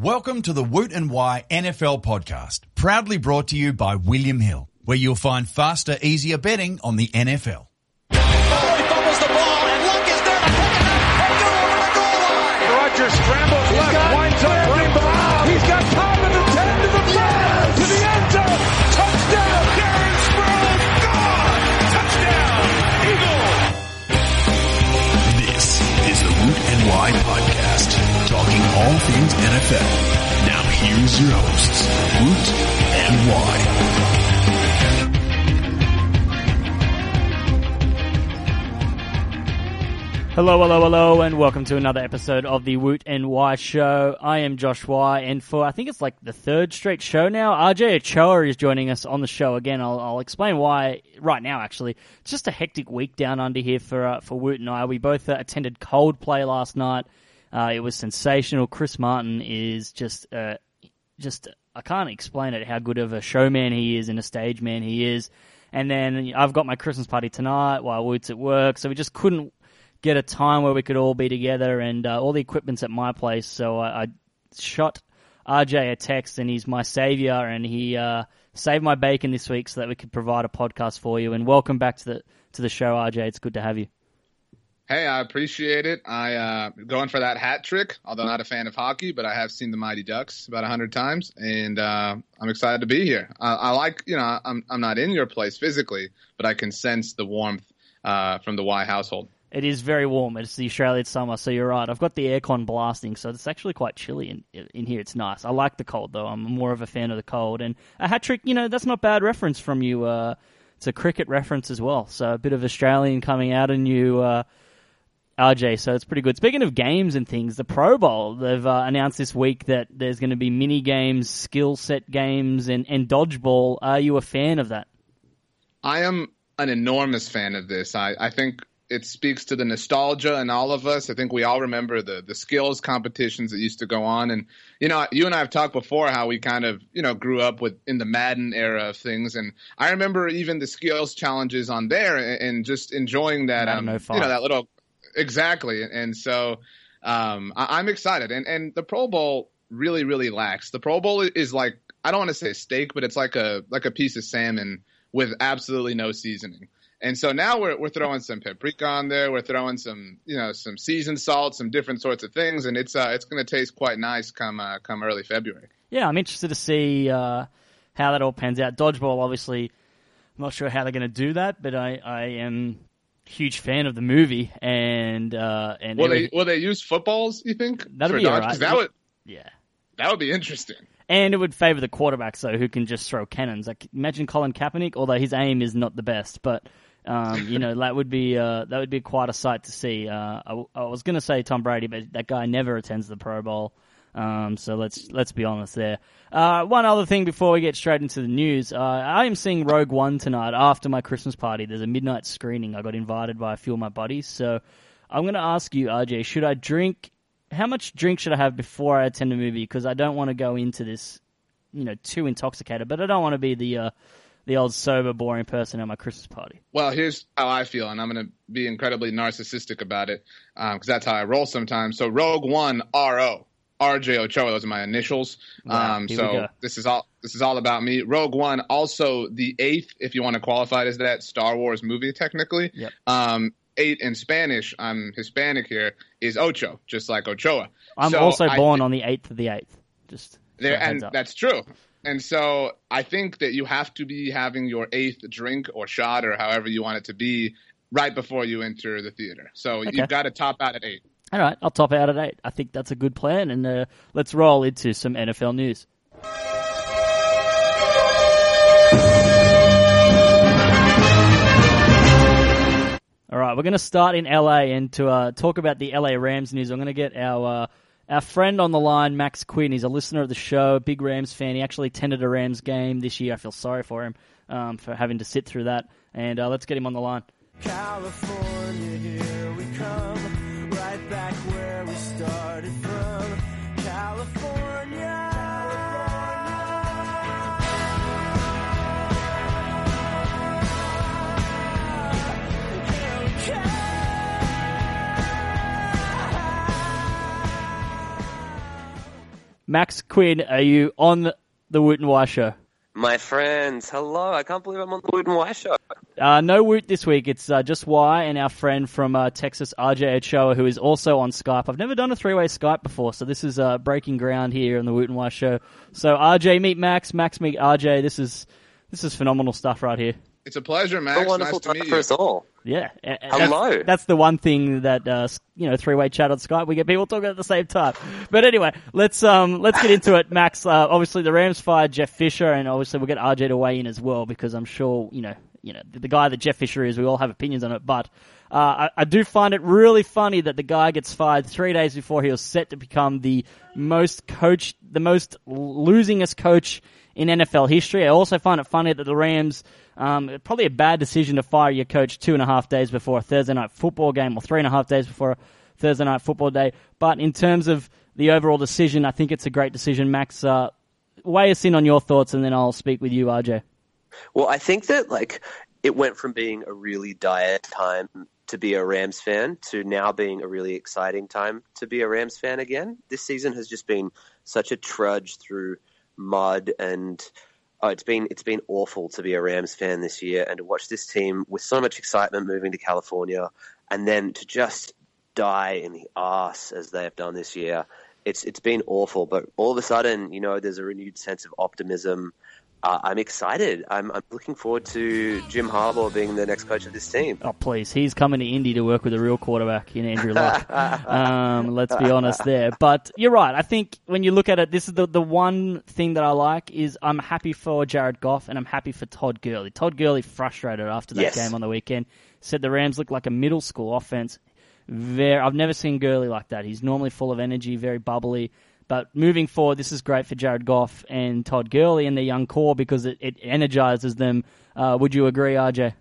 Welcome to the Woot and Wye NFL podcast, proudly brought to you by William Hill, where you'll find faster, easier betting on the NFL. fumbles the all things NFL. Now here's your hosts, Woot and Wye. Hello, hello, hello, and welcome to another episode of the Woot and Wye Show. I am Josh Wye, and for I think it's like the third straight show now, RJ Ochoa is joining us on the show again. I'll, I'll explain why right now. Actually, it's just a hectic week down under here for uh, for Woot and I. We both uh, attended Coldplay last night. Uh, it was sensational. Chris Martin is just uh, just I can't explain it how good of a showman he is and a stage man he is. And then I've got my Christmas party tonight while Woot's at work, so we just couldn't get a time where we could all be together, and uh, all the equipment's at my place. So I, I shot RJ a text, and he's my savior, and he uh, saved my bacon this week so that we could provide a podcast for you. And welcome back to the to the show, RJ. It's good to have you. Hey, I appreciate it. I uh, going for that hat trick. Although not a fan of hockey, but I have seen the Mighty Ducks about hundred times, and uh, I'm excited to be here. I, I like, you know, I'm I'm not in your place physically, but I can sense the warmth uh, from the Wye household. It is very warm. It's the Australian summer, so you're right. I've got the aircon blasting, so it's actually quite chilly in in here. It's nice. I like the cold though. I'm more of a fan of the cold. And a hat trick, you know, that's not bad reference from you. Uh, it's a cricket reference as well, so a bit of Australian coming out in you. RJ, so it's pretty good. Speaking of games and things, the Pro Bowl, they've uh, announced this week that there's going to be mini games, skill set games, and, and dodgeball. Are you a fan of that? I am an enormous fan of this. I, I think it speaks to the nostalgia in all of us. I think we all remember the the skills competitions that used to go on, and you know, you and I have talked before how we kind of you know grew up with in the Madden era of things, and I remember even the skills challenges on there, and, and just enjoying that um, 05. you know that little exactly, and so um, I, I'm excited, and and the Pro Bowl really really lacks. The Pro Bowl is like I don't want to say steak, but it's like a like a piece of salmon with absolutely no seasoning. And so now we're we're throwing some paprika on there. We're throwing some you know some seasoned salt, some different sorts of things, and it's uh it's going to taste quite nice come uh, come early February. Yeah, I'm interested to see uh, how that all pans out. Dodgeball, obviously, I'm not sure how they're going to do that, but I, I am huge fan of the movie, and uh, and Will they every- will they use footballs? You think? That'd be dodge? alright. That would yeah. that would be interesting. And it would favour the quarterback, so who can just throw cannons. Like imagine Colin Kaepernick, although his aim is not the best, but um, you know that would be uh, that would be quite a sight to see. Uh, I, I was going to say Tom Brady, but that guy never attends the Pro Bowl. Um, so let's let's be honest there. Uh, one other thing before we get straight into the news, uh, I am seeing Rogue One tonight after my Christmas party. There's a midnight screening. I got invited by a few of my buddies, so I'm going to ask you, RJ, should I drink? How much drink should I have before I attend a movie? Because I don't want to go into this, you know, too intoxicated, but I don't want to be the uh, the old sober, boring person at my Christmas party. Well, here's how I feel, and I'm going to be incredibly narcissistic about it because that's how I roll sometimes. So Rogue One R O RJ Ochoa, those are my initials. Wow, um, so this is all this is all about me. Rogue One, also the eighth, if you want to qualify it as that Star Wars movie, technically. Yep. Um, eight in Spanish, I'm Hispanic here, is Ocho, just like Ochoa. I'm So also born thi- on the eighth of the eighth. Just there, and up. that's true. And so I think that you have to be having your eighth drink or shot or however you want it to be right before you enter the theater. So Okay. you've got to top out at eight. All right, I'll top out at eight. I think that's a good plan, and uh, let's roll into some NFL news. All right, we're going to start in LA and to uh, talk about the LA Rams news. I'm going to get our uh, our friend on the line, Max Quinn. He's a listener of the show, big Rams fan. He actually attended a Rams game this year. I feel sorry for him um, for having to sit through that. And uh, let's get him on the line. California, back where we started from. California. Max Quinn, are you on the Woot and show? My friends, hello. I can't believe I'm on the Woot and Wye show. Uh, no Woot this week. It's uh, just Wye and our friend from uh, Texas, RJ Ochoa, who is also on Skype. I've never done a three-way Skype before, so this is uh, breaking ground here on the Woot and Wye show. So RJ meet Max, Max meet RJ. This is this is phenomenal stuff right here. It's a pleasure, What Max. a wonderful nice to time meet for you. us all. Yeah. Hello. That's, that's the one thing that uh, you know, three-way chat on Skype. We get people talking at the same time. But anyway, let's um let's get into it. Max, uh, obviously the Rams fired Jeff Fisher, and obviously we'll get RJ to weigh in as well because I'm sure you know you know the, the guy that Jeff Fisher is. We all have opinions on it, but. Uh, I, I do find it really funny that the guy gets fired three days before he was set to become the most coach, the most losingest coach in NFL history. I also find it funny that the Rams, um, probably a bad decision to fire your coach two and a half days before a Thursday night football game or three and a half days before a Thursday night football day. But in terms of the overall decision, I think it's a great decision. Max, uh, weigh us in on your thoughts and then I'll speak with you, RJ. Well, I think that like it went from being a really dire time to be a Rams fan to now being a really exciting time to be a Rams fan again. This season has just been such a trudge through mud and oh, it's been it's been awful to be a Rams fan this year and to watch this team with so much excitement moving to California and then to just die in the arse as they have done this year. It's it's been awful, but all of a sudden, you know, there's a renewed sense of optimism. Uh, I'm excited. I'm, I'm looking forward to Jim Harbaugh being the next coach of this team. Oh, please. He's coming to Indy to work with a real quarterback in Andrew Luck. um, let's be honest there. But you're right. I think when you look at it, this is the, the one thing that I like is I'm happy for Jared Goff and I'm happy for Todd Gurley. Todd Gurley frustrated after that Yes. game on the weekend. Said the Rams look like a middle school offense. Very, I've never seen Gurley like that. He's normally full of energy, very bubbly. But moving forward, this is great for Jared Goff and Todd Gurley and their young core because it, it energizes them. Uh, would you agree, RJ?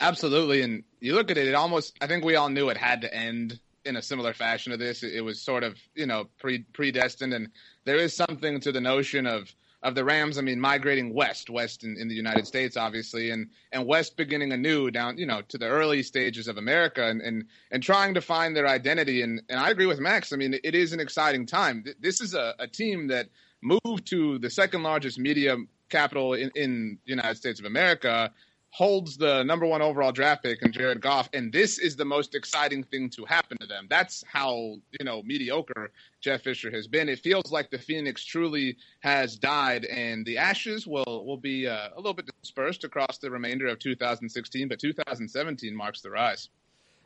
Absolutely, and you look at it, it almost. I think we all knew it had to end in a similar fashion to this. It, it was sort of you know pre predestined, and there is something to the notion of of the Rams. I mean, migrating west, west in, in the United States, obviously, and and west beginning anew down you know to the early stages of America, and and, and trying to find their identity. And and I agree with Max. I mean, it is an exciting time. This is a, a team that moved to the second largest media capital in, in the United States of America holds the number one overall draft pick in Jared Goff, and this is the most exciting thing to happen to them. That's how you know mediocre Jeff Fisher has been. It feels like the Phoenix truly has died, and the ashes will will be uh, a little bit dispersed across the remainder of 2016, but 2017 marks the rise.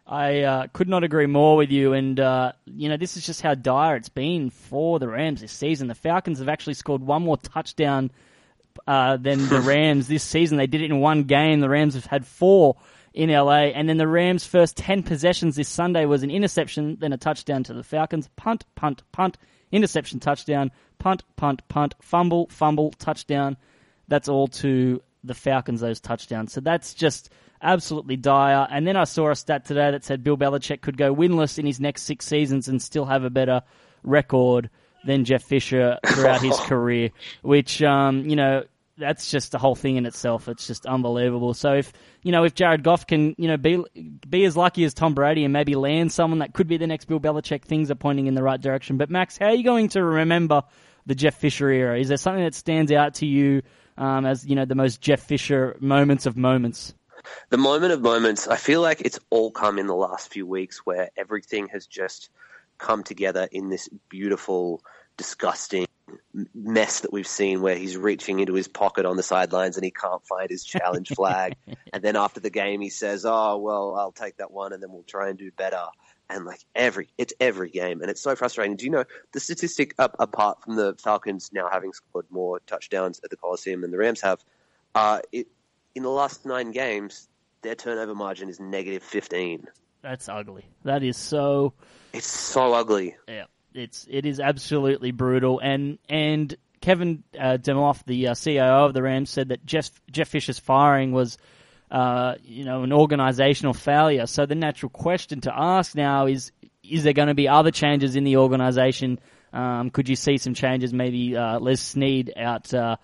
I uh, could not agree more with you. And, uh, you know, this is just how dire it's been for the Rams this season. The Falcons have actually scored one more touchdown uh, than the Rams this season. They did it in one game. The Rams have had four in LA. And then the Rams' first 10 possessions this Sunday was an interception, then a touchdown to the Falcons. Punt, punt, punt, interception, touchdown, punt, punt, punt, fumble, fumble, touchdown. That's all to the Falcons, those touchdowns. So that's just absolutely dire. And then I saw a stat today that said Bill Belichick could go winless in his next six seasons and still have a better record than Jeff Fisher throughout his career, which, um, you know, that's just the whole thing in itself. It's just unbelievable. So if you know if Jared Goff can you know be be as lucky as Tom Brady and maybe land someone that could be the next Bill Belichick, things are pointing in the right direction. But Max, how are you going to remember the Jeff Fisher era? Is there something that stands out to you um, as you know the most Jeff Fisher moments of moments? the moment of moments, I feel like it's all come in the last few weeks where everything has just come together in this beautiful, disgusting mess that we've seen where he's reaching into his pocket on the sidelines and he can't find his challenge flag. And then after the game, he says, Oh, well, I'll take that one and then we'll try and do better. And like every, it's every game. And it's so frustrating. Do you know the statistic up, apart from the Falcons now having scored more touchdowns at the Coliseum than the Rams have? Uh, it, in the last nine games, their turnover margin is negative 15. That's ugly. That is so. It's so ugly. Yeah, it's it is absolutely brutal. And and Kevin uh, Demoff, the uh, CEO of the Rams, said that Jeff Jeff Fisher's firing was, uh, you know, an organizational failure. So the natural question to ask now is: Is there going to be other changes in the organization? Um, could you see some changes? Maybe uh, Les Snead out uh,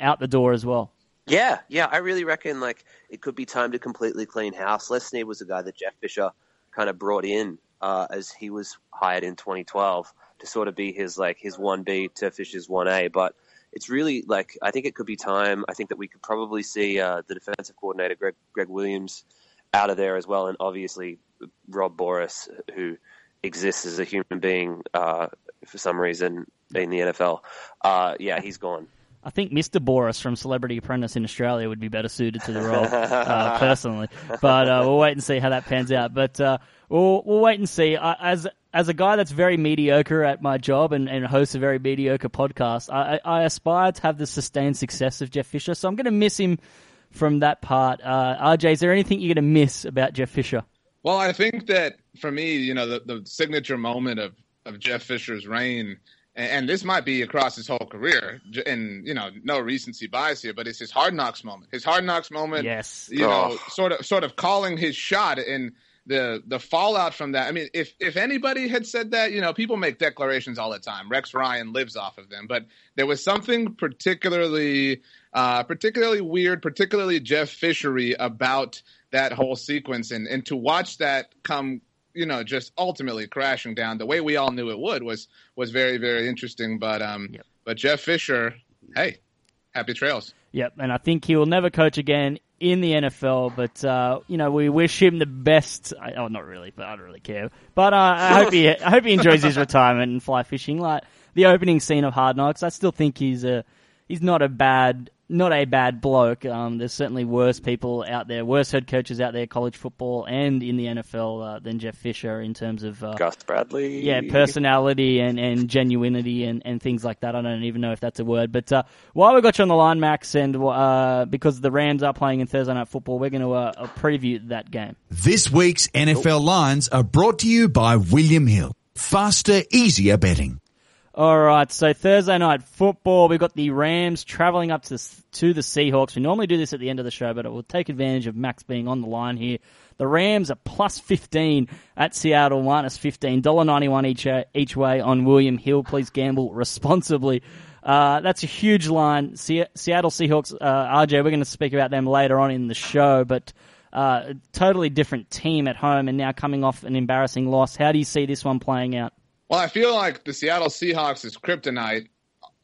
out the door as well. Yeah, yeah, I really reckon like it could be time to completely clean house. Les Snead was the guy that Jeff Fisher kind of brought in uh, as he was hired in 2012 to sort of be his like his one B to Fisher's one A. But it's really like I think it could be time. I think that we could probably see uh, the defensive coordinator Greg Greg Williams out of there as well, and obviously Rob Boras, who exists as a human being uh, for some reason in the NFL. Uh, yeah, he's gone. I think Mr. Bouris from Celebrity Apprentice in Australia would be better suited to the role, uh, personally. But uh, we'll wait and see how that pans out. But uh, we'll we'll wait and see. I, as as a guy that's very mediocre at my job and, and hosts a very mediocre podcast, I, I aspire to have the sustained success of Jeff Fisher. So I'm going to miss him from that part. Uh, RJ, is there anything you're going to miss about Jeff Fisher? Well, I think that for me, you know, the, the signature moment of, of Jeff Fisher's reign, and, and this might be across his whole career, and you know, no recency bias here, but it's his hard knocks moment. His hard knocks moment, Yes. you know, Oh. sort of sort of calling his shot and the the fallout from that. I mean, if if anybody had said that, you know, people make declarations all the time. Rex Ryan lives off of them, but there was something particularly uh, particularly weird, particularly Jeff Fishery about that whole sequence, and and to watch that come. You know, just ultimately crashing down the way we all knew it would was was very very interesting. But um, Yep. but Jeff Fisher, hey, happy trails. Yep, and I think he will never coach again in the NFL. But uh, you know, we wish him the best. I, oh, not really, but I don't really care. But uh, I hope he, I hope he enjoys his retirement and fly fishing. Like the opening scene of Hard Knocks, I still think he's a, he's not a bad, not a bad bloke. Um, there's certainly worse people out there, worse head coaches out there, college football and in the NFL uh, than Jeff Fisher in terms of uh, Gus Bradley. yeah, personality and, and genuinity and, and things like that. I don't even know if that's a word. But uh, while we got you on the line, Max, and uh, because the Rams are playing in Thursday Night Football, we're going to uh, preview that game. This week's NFL lines are brought to you by William Hill. Faster, easier betting. All right, so Thursday Night Football, we've got the Rams traveling up to, to the Seahawks. We normally do this at the end of the show, but we'll take advantage of Max being on the line here. The Rams are plus 15 at Seattle, minus 15, $1.91 each, uh, each way on William Hill. Please gamble responsibly. Uh, that's a huge line. Se- Seattle Seahawks, uh, RJ, we're going to speak about them later on in the show, but uh, totally different team at home and now coming off an embarrassing loss. How do you see this one playing out? Well, I feel like the Seattle Seahawks' is kryptonite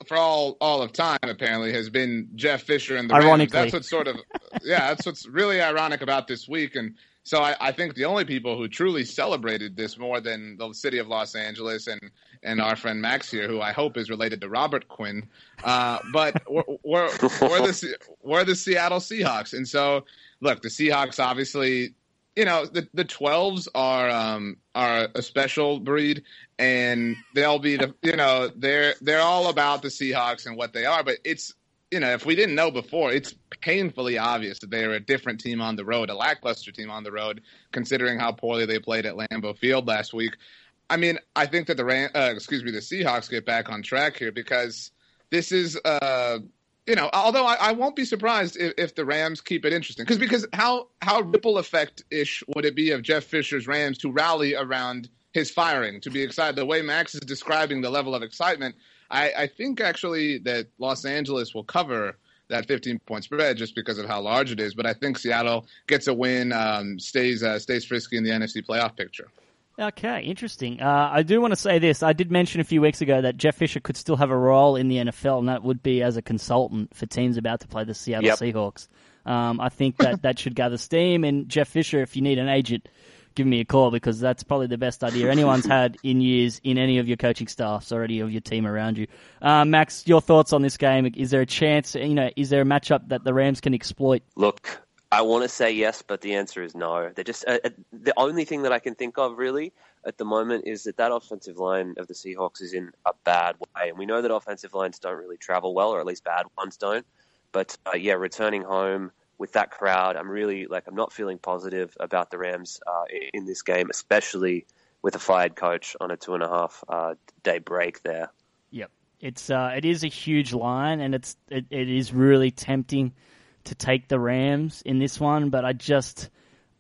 for all all of time apparently has been Jeff Fisher and the Rams. That's what's sort of yeah, that's what's really ironic about this week. And so I, I think the only people who truly celebrated this more than the city of Los Angeles and and our friend Max here, who I hope is related to Robert Quinn, uh, but we're, we're, we're the we're the Seattle Seahawks, and so look, the Seahawks obviously you know the the twelves are um are a special breed and they'll be the you know they're they're all about the Seahawks and what they are but it's you know if we didn't know before it's painfully obvious that they're a different team on the road a lackluster team on the road considering how poorly they played at Lambeau Field last week. I mean I think that the uh, excuse me the Seahawks get back on track here because this is uh you know, although I, I won't be surprised if, if the Rams keep it interesting, because because how how ripple effect ish would it be of Jeff Fisher's Rams to rally around his firing, to be excited the way Max is describing the level of excitement. I, I think actually that Los Angeles will cover that 15 point spread just because of how large it is, but I think Seattle gets a win, um, stays uh, stays frisky in the NFC playoff picture. Okay, interesting. Uh, I do want to say this. I did mention a few weeks ago that Jeff Fisher could still have a role in the NFL, and that would be as a consultant for teams about to play the Seattle Yep. Seahawks. Um, I think that that should gather steam. And Jeff Fisher, if you need an agent, give me a call because that's probably the best idea anyone's had in years in any of your coaching staffs or any of your team around you. Uh, Max, your thoughts on this game? Is there a chance? You know, is there a matchup that the Rams can exploit? Look, I want to say yes, but the answer is no. They're just uh, uh, the only thing that I can think of really at the moment is that that offensive line of the Seahawks is in a bad way, and we know that offensive lines don't really travel well, or at least bad ones don't. But uh, yeah, returning home with that crowd, I'm really like I'm not feeling positive about the Rams uh, in this game, especially with a fired coach on a two and a half uh, day break there. Yep, it's uh, it is a huge line, and it's it, it is really tempting to take the Rams in this one, but I just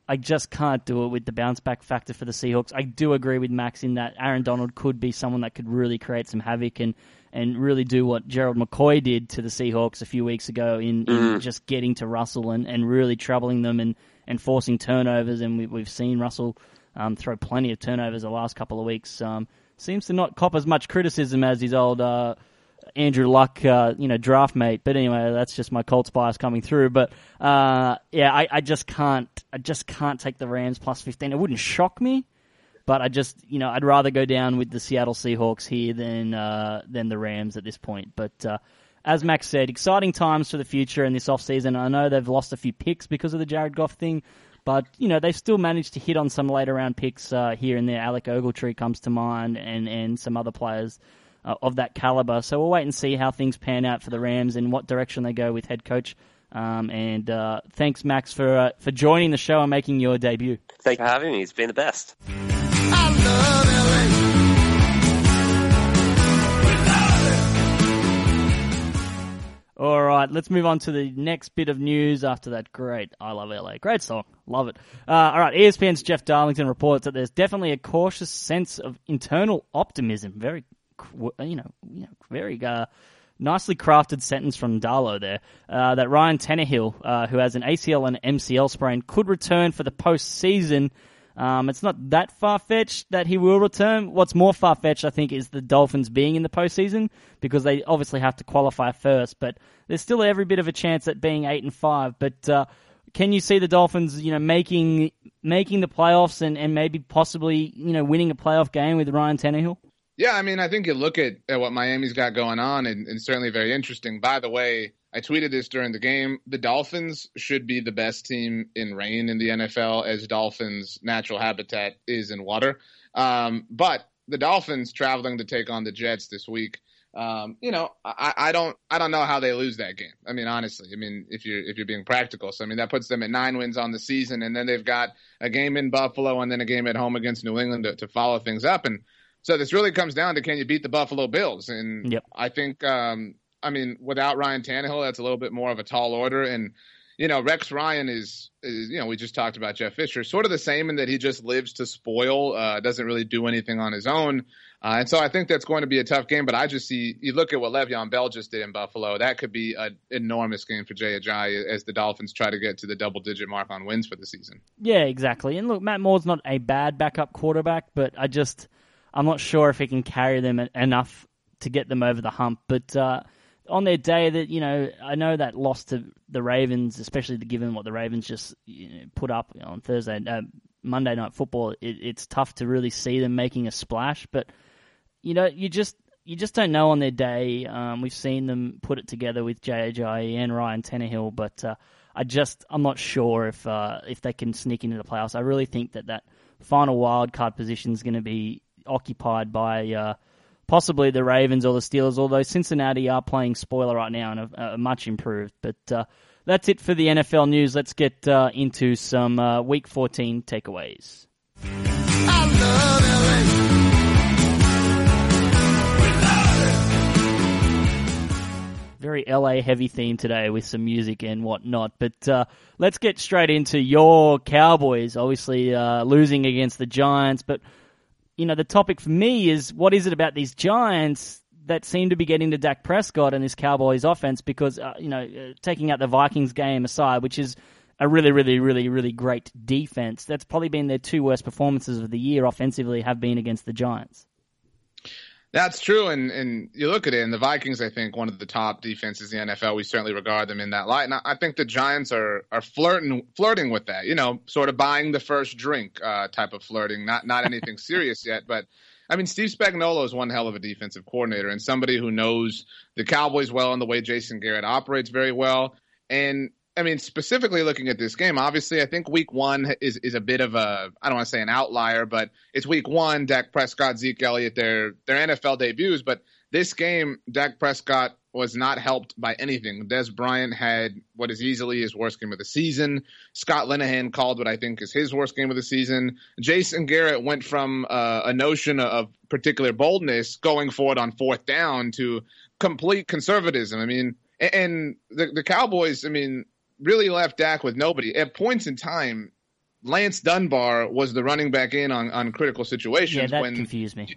I just can't do it with the bounce back factor for the Seahawks. I do agree with Max in that Aaron Donald could be someone that could really create some havoc and and really do what Gerald McCoy did to the Seahawks a few weeks ago in, in just getting to Russell and, and really troubling them and, and forcing turnovers. And we, we've seen Russell um, throw plenty of turnovers the last couple of weeks. Um, seems to not cop as much criticism as his old uh, Andrew Luck, uh, you know, draft mate. But anyway, that's just my Colts bias coming through. But uh, yeah, I, I just can't, I just can't take the Rams plus fifteen. It wouldn't shock me, but I just, you know, I'd rather go down with the Seattle Seahawks here than uh, than the Rams at this point. But uh, as Max said, exciting times for the future in this offseason. I know they've lost a few picks because of the Jared Goff thing, but you know they've still managed to hit on some later round picks uh, here and there. Alec Ogletree comes to mind, and and some other players uh, of that caliber. So we'll wait and see how things pan out for the Rams and what direction they go with head coach. Um, and uh, thanks, Max, for uh, for joining the show and making your debut. Thank you for having me. It's been the best. All right, let's move on to the next bit of news after that great I Love LA. Great song. Love it. Uh, all right, ESPN's Jeff Darlington reports that there's definitely a cautious sense of internal optimism. Very, you know, you know very uh, nicely crafted sentence from Darlow there. Uh, that Ryan Tannehill, uh, who has an ACL and MCL sprain, could return for the postseason. Um, it's not that far fetched that he will return. What's more far fetched, I think, is the Dolphins being in the postseason because they obviously have to qualify first. But there's still every bit of a chance at being eight and five. But uh, can you see the Dolphins, you know, making making the playoffs and, and maybe possibly, you know, winning a playoff game with Ryan Tannehill? Yeah, I mean, I think you look at, at what Miami's got going on, and, and certainly very interesting. By the way, I tweeted this during the game. The Dolphins should be the best team in rain in the NFL, as Dolphins' natural habitat is in water. Um, but the Dolphins traveling to take on the Jets this week. Um, you know, I, I don't, I don't know how they lose that game. I mean, honestly, I mean, if you're if you're being practical, so I mean that puts them at nine wins on the season, and then they've got a game in Buffalo and then a game at home against New England to, to follow things up. And so this really comes down to can you beat the Buffalo Bills? And Yep. I think, um, I mean, without Ryan Tannehill, that's a little bit more of a tall order. And you know, Rex Ryan is, is, you know, we just talked about Jeff Fisher, sort of the same in that he just lives to spoil, uh, doesn't really do anything on his own. Uh, and so I think that's going to be a tough game. But I just see, you look at what Le'Veon Bell just did in Buffalo, that could be an enormous game for Jay Ajayi as the Dolphins try to get to the double digit mark on wins for the season. Yeah, exactly. And look, Matt Moore's not a bad backup quarterback, but I just I'm not sure if he can carry them enough to get them over the hump. But uh, on their day, that you know, I know that loss to the Ravens, especially given what the Ravens just you know, put up on Thursday, uh, Monday Night Football. It, it's tough to really see them making a splash, but you know, you just you just don't know on their day. Um, we've seen them put it together with Ajayi and Ryan Tannehill, but uh, I just I'm not sure if uh, if they can sneak into the playoffs. I really think that that final wild card position is going to be occupied by uh, possibly the Ravens or the Steelers. Although Cincinnati are playing spoiler right now and are, are much improved. But uh, that's it for the NFL news. Let's get uh, into some uh, Week 14 takeaways. very LA heavy theme today with some music and whatnot. But uh, let's get straight into your Cowboys. Obviously, uh, losing against the Giants. But, you know, the topic for me is what is it about these Giants that seem to be getting to Dak Prescott and this Cowboys offense? Because, uh, you know, uh, taking out the Vikings game aside, which is a really, really, really, really great defense, that's probably been their two worst performances of the year offensively have been against the Giants. That's true, and and you look at it, and the Vikings, I think, one of the top defenses in the NFL. We certainly regard them in that light, and I, I think the Giants are are flirting flirting with that. You know, sort of buying the first drink uh, type of flirting. Not not anything serious yet, but I mean, Steve Spagnuolo is one hell of a defensive coordinator and somebody who knows the Cowboys well and the way Jason Garrett operates very well. And I mean, specifically looking at this game, obviously, I think week one is, is a bit of a, I don't want to say an outlier, but it's week one. Dak Prescott, Zeke Elliott, their, their NFL debuts. But this game, Dak Prescott was not helped by anything. Dez Bryant had what is easily his worst game of the season. Scott Linehan called what I think is his worst game of the season. Jason Garrett went from uh, a notion of particular boldness going forward on fourth down to complete conservatism. I mean, and the, the Cowboys, I mean, really left Dak with nobody. At points in time, Lance Dunbar was the running back in on, on critical situations Yeah, that when confused me.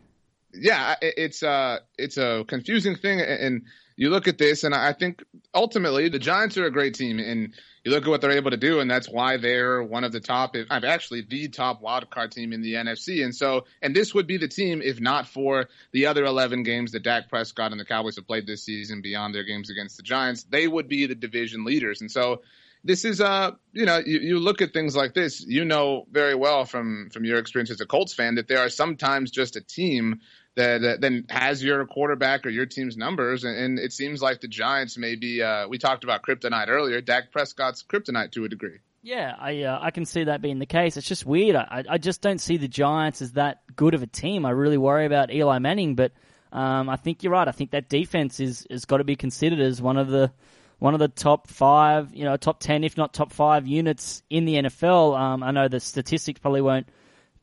yeah, it, it's uh it's a confusing thing, and you look at this, and I think ultimately the Giants are a great team, and you look at what they're able to do, and that's why they're one of the top, I'm actually the top wild card team in the NFC. And so, and this would be the team if not for the other 11 games that Dak Prescott and the Cowboys have played this season beyond their games against the Giants, they would be the division leaders. And so, this is uh you know you, you look at things like this you know very well from from your experience as a Colts fan that there are sometimes just a team that, that then has your quarterback or your team's numbers and, and it seems like the Giants maybe uh we talked about kryptonite earlier Dak Prescott's kryptonite to a degree Yeah, I uh, I can see that being the case. It's just weird. I I just don't see the Giants as that good of a team. I really worry about Eli Manning, but um, I think you're right. I think that defense is has got to be considered as one of the one of the top five, you know, top ten, if not top five units in the NFL. Um, I know the statistics probably won't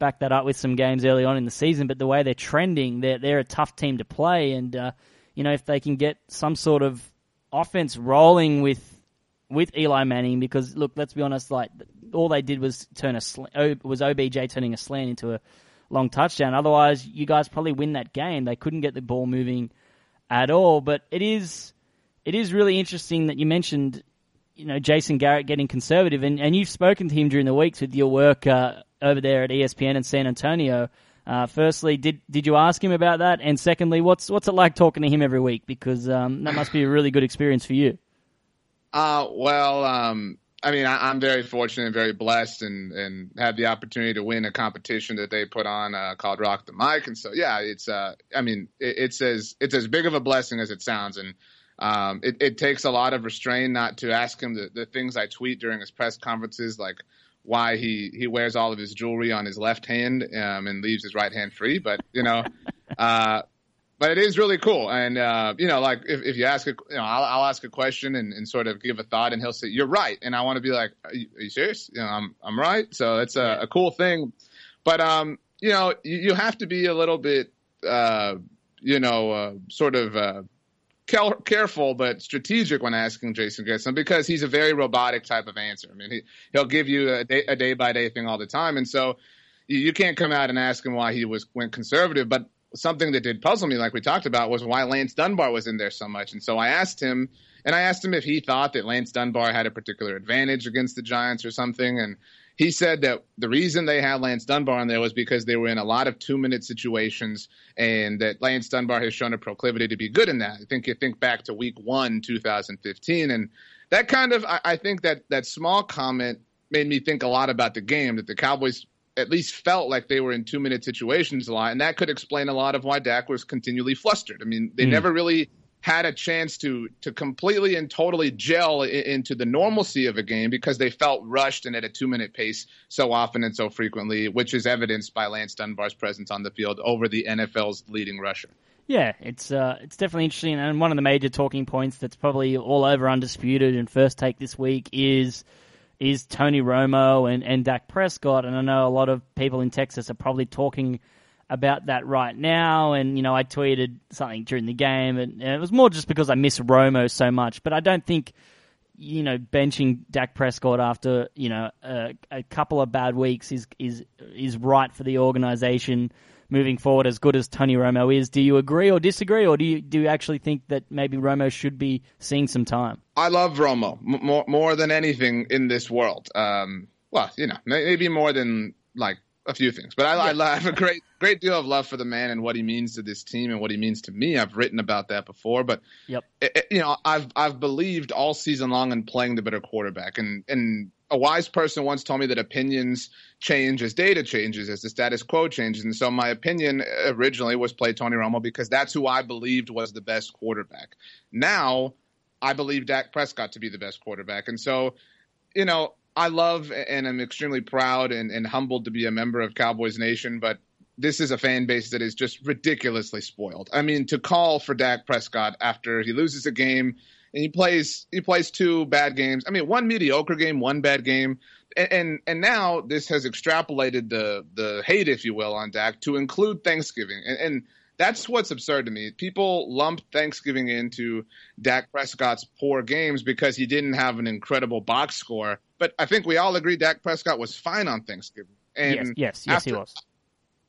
back that up with some games early on in the season, but the way they're trending, they're they're a tough team to play, and uh, you know if they can get some sort of offense rolling with with Eli Manning, because look, let's be honest, like all they did was turn a sl- was OBJ turning a slant into a long touchdown. Otherwise, you guys probably win that game. They couldn't get the ball moving at all. But it is it is really interesting that you mentioned, you know, Jason Garrett getting conservative, and, and you've spoken to him during the weeks with your work uh, over there at ESPN in San Antonio. Uh, firstly, did did you ask him about that? And secondly, what's what's it like talking to him every week? Because um, that must be a really good experience for you. Uh, well, um, I mean, I, I'm very fortunate and very blessed, and and had the opportunity to win a competition that they put on uh, called Rock the Mic, and so yeah, it's uh, I mean, it, it's as it's as big of a blessing as it sounds, and um, it, it takes a lot of restraint not to ask him the, the things I tweet during his press conferences, like why he he wears all of his jewelry on his left hand um, and leaves his right hand free, but you know. uh, but it is really cool. And, uh, you know, like if, if you ask, a, you know, I'll, I'll ask a question and, and sort of give a thought and he'll say, you're right. And I want to be like, are you, are you serious? You know, I'm, I'm right. So it's a, a cool thing. But, um, you know, you, you have to be a little bit, uh, you know, uh, sort of, uh, careful but strategic when asking Jason Gibson because he's a very robotic type of answer. I mean, he, he'll give you a day, a day by day thing all the time. And so you, you can't come out and ask him why he was went conservative, but something that did puzzle me, like we talked about, was why Lance Dunbar was in there so much. And so I asked him, and I asked him if he thought that Lance Dunbar had a particular advantage against the Giants or something. And he said that the reason they had Lance Dunbar in there was because they were in a lot of two minute situations and that Lance Dunbar has shown a proclivity to be good in that. I think you think back to week one, 2015. And that kind of, I, I think that that small comment made me think a lot about the game that the Cowboys at least felt like they were in two minute situations a lot, and that could explain a lot of why Dak was continually flustered. I mean, they Mm. never really had a chance to to completely and totally gel i- into the normalcy of a game because they felt rushed and at a two minute pace so often and so frequently, which is evidenced by Lance Dunbar's presence on the field over the NFL's leading rusher. Yeah, it's uh, it's definitely interesting, and one of the major talking points that's probably all over undisputed and first take this week is is Tony Romo and and Dak Prescott, and I know a lot of people in Texas are probably talking about that right now. And you know, I tweeted something during the game, and, and it was more just because I miss Romo so much. But I don't think you know benching Dak Prescott after you know a, a couple of bad weeks is is is right for the organization moving forward. As good as Tony Romo is, do you agree or disagree, or do you do you actually think that maybe Romo should be seeing some time? I love Romo more more than anything in this world. Um, well, you know, maybe more than like a few things, but I, I have a great great deal of love for the man and what he means to this team and what he means to me. I've written about that before, but Yep. it, it- you know, I've I've believed all season long in playing the better quarterback, and and a wise person once told me that opinions change as data changes, as the status quo changes, and so my opinion originally was play Tony Romo because that's who I believed was the best quarterback. Now I believe Dak Prescott to be the best quarterback, and so you know. I love and I'm extremely proud and, and humbled to be a member of Cowboys Nation, but this is a fan base that is just ridiculously spoiled. I mean, to call for Dak Prescott after he loses a game and he plays he plays two bad games. I mean, one mediocre game, one bad game, and and, and now this has extrapolated the the hate, if you will, on Dak to include Thanksgiving, and, and that's what's absurd to me. People lump Thanksgiving into Dak Prescott's poor games because he didn't have an incredible box score. But I think we all agree Dak Prescott was fine on Thanksgiving. And yes, yes, yes, he after- was.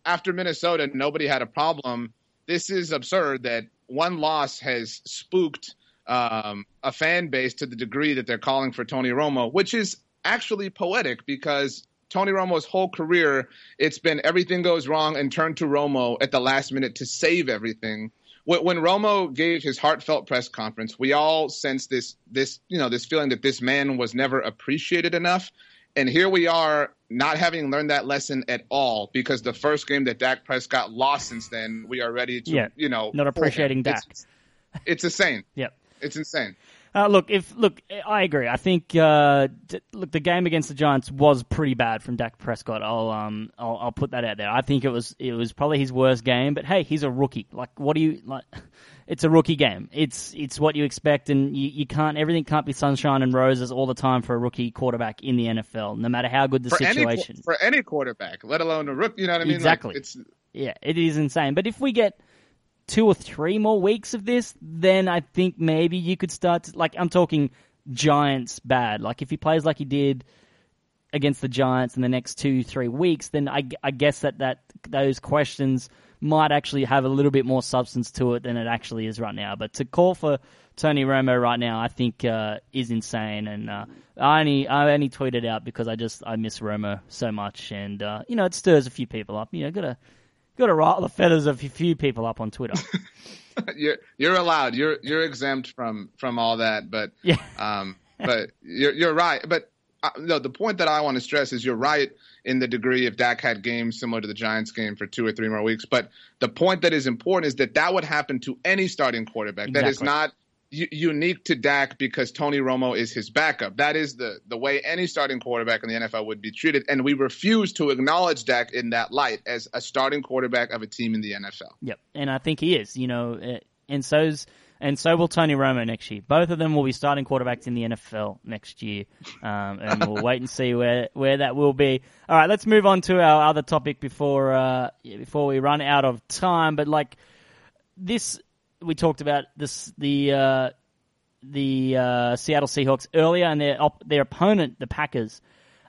after Minnesota, nobody had a problem this is absurd that one loss has spooked um, a fan base to the degree that they're calling for Tony Romo, which is actually poetic because Tony Romo's whole career, it's been everything goes wrong and turn to Romo at the last minute to save everything. When, when Romo gave his heartfelt press conference, we all sensed this, this, you know, this feeling that this man was never appreciated enough. And here we are, not having learned that lesson at all, because the first game that Dak Prescott lost since then, we are ready to, Yeah, you know, not appreciating. Dak. It's, it's insane. Yep. It's insane. Uh, look, if look, I agree. I think uh, d- look, the game against the Giants was pretty bad from Dak Prescott. I'll um, I'll, I'll put that out there. I think it was it was probably his worst game. But hey, he's a rookie. Like, what do you like? It's a rookie game. It's it's what you expect, and you, you can't everything can't be sunshine and roses all the time for a rookie quarterback in the NFL, no matter how good the For situation. qu- for any quarterback, let alone a rookie, you know what I mean? Like, Exactly. it's Yeah, it is insane. But if we get two or three more weeks of this, then I think maybe you could start to, like, I'm talking Giants bad. Like, if he plays like he did against the Giants in the next two, three weeks, then I, I guess that, that those questions might actually have a little bit more substance to it than it actually is right now. But to call for Tony Romo right now, I think uh, is insane. And uh, I only I only tweeted out because I just I miss Romo so much, and uh, you know it stirs a few people up. You know, gotta gotta rattle the feathers of a few people up on Twitter. you're you're allowed. You're you're exempt from from all that. But Yeah. um, but you're you're right. But uh, no, the point that I want to stress is you're right in the degree if Dak had games similar to the Giants game for two or three more weeks. But the point that is important is that that would happen to any starting quarterback. That is not unique to Dak because Tony Romo is his backup. That is the the way any starting quarterback in the NFL would be treated, and we refuse to acknowledge Dak in that light as a starting quarterback of a team in the NFL. Yep, and I think he is. You know, uh, and so's and so will Tony Romo next year. Both of them will be starting quarterbacks in the NFL next year, um, and we'll wait and see where where that will be. All right, let's move on to our other topic before uh, before we run out of time. But like this, we talked about this the. Uh, the uh, Seattle Seahawks earlier, and their op- their opponent, the Packers,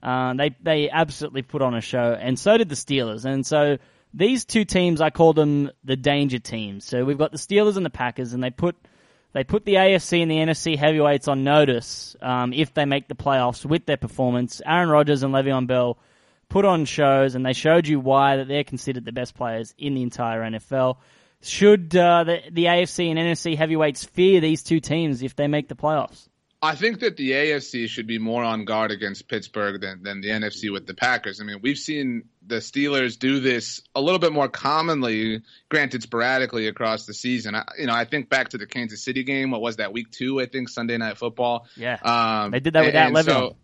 uh, they they absolutely put on a show, and so did the Steelers. And so these two teams, I call them the danger teams. So we've got the Steelers and the Packers, and they put they put the AFC and the NFC heavyweights on notice um, if they make the playoffs with their performance. Aaron Rodgers and Le'Veon Bell put on shows, and they showed you why that they're considered the best players in the entire NFL. Should uh, the the AFC and NFC heavyweights fear these two teams if they make the playoffs? I think that the AFC should be more on guard against Pittsburgh than, than the NFC with the Packers. I mean, we've seen the Steelers do this a little bit more commonly, granted sporadically across the season. I, you know, I think back to the Kansas City game. What was that? Week two, I think Sunday Night Football. Yeah, Um, they did that and Le'Veon. so-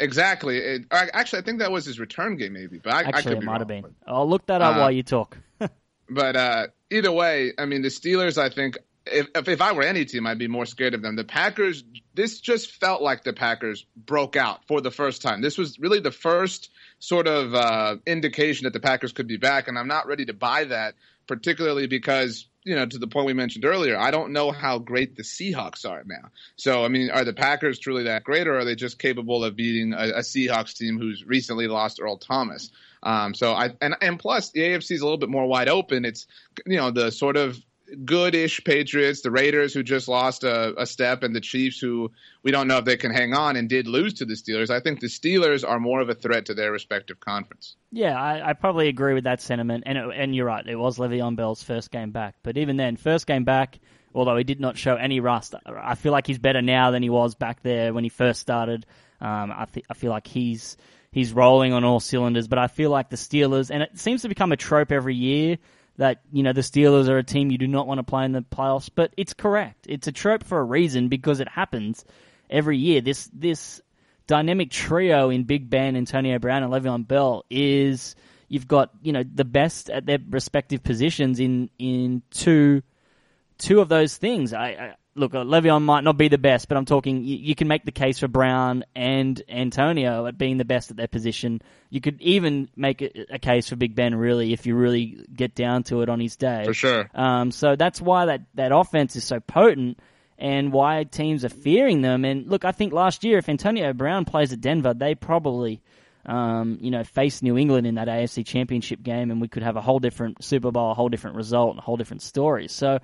exactly. It, actually, I think that was his return game, maybe. But I, I Actually, could it might have been. I'll look that up Uh, while you talk. But uh, either way, I mean, the Steelers, I think, if, if I were any team, I'd be more scared of them. The Packers, this just felt like the Packers broke out for the first time. This was really the first sort of uh, indication that the Packers could be back, and I'm not ready to buy that, particularly because. You know, to the point we mentioned earlier, I don't know how great the Seahawks are now. So, I mean, are the Packers truly that great, or are they just capable of beating a, a Seahawks team who's recently lost Earl Thomas? Um, so I and and plus the AFC is a little bit more wide open. It's you know the sort of good-ish Patriots, the Raiders who just lost a, a step, and the Chiefs who we don't know if they can hang on and did lose to the Steelers. I think the Steelers are more of a threat to their respective conference. Yeah, I, I probably agree with that sentiment, and it, and you're right. It was Le'Veon Bell's first game back, but even then, first game back, although he did not show any rust, I feel like he's better now than he was back there when he first started. Um, I, th- I feel like he's he's rolling on all cylinders, but I feel like the Steelers, and it seems to become a trope every year that you know the Steelers are a team you do not want to play in the playoffs, but it's correct. It's a trope for a reason because it happens every year. This this dynamic trio in Big Ben, Antonio Brown, and Le'Veon Bell is you've got you know the best at their respective positions in in two two of those things. I, I look, uh, Le'Veon might not be the best, but I'm talking. You, you can make the case for Brown and Antonio at being the best at their position. You could even make a, a case for Big Ben, really, if you really get down to it on his day. For sure. Um, so that's why that, that offense is so potent and why teams are fearing them. And look, I think last year, if Antonio Brown plays at Denver, they probably um, you know, face New England in that AFC Championship game, and we could have a whole different Super Bowl, a whole different result, and a whole different story. So,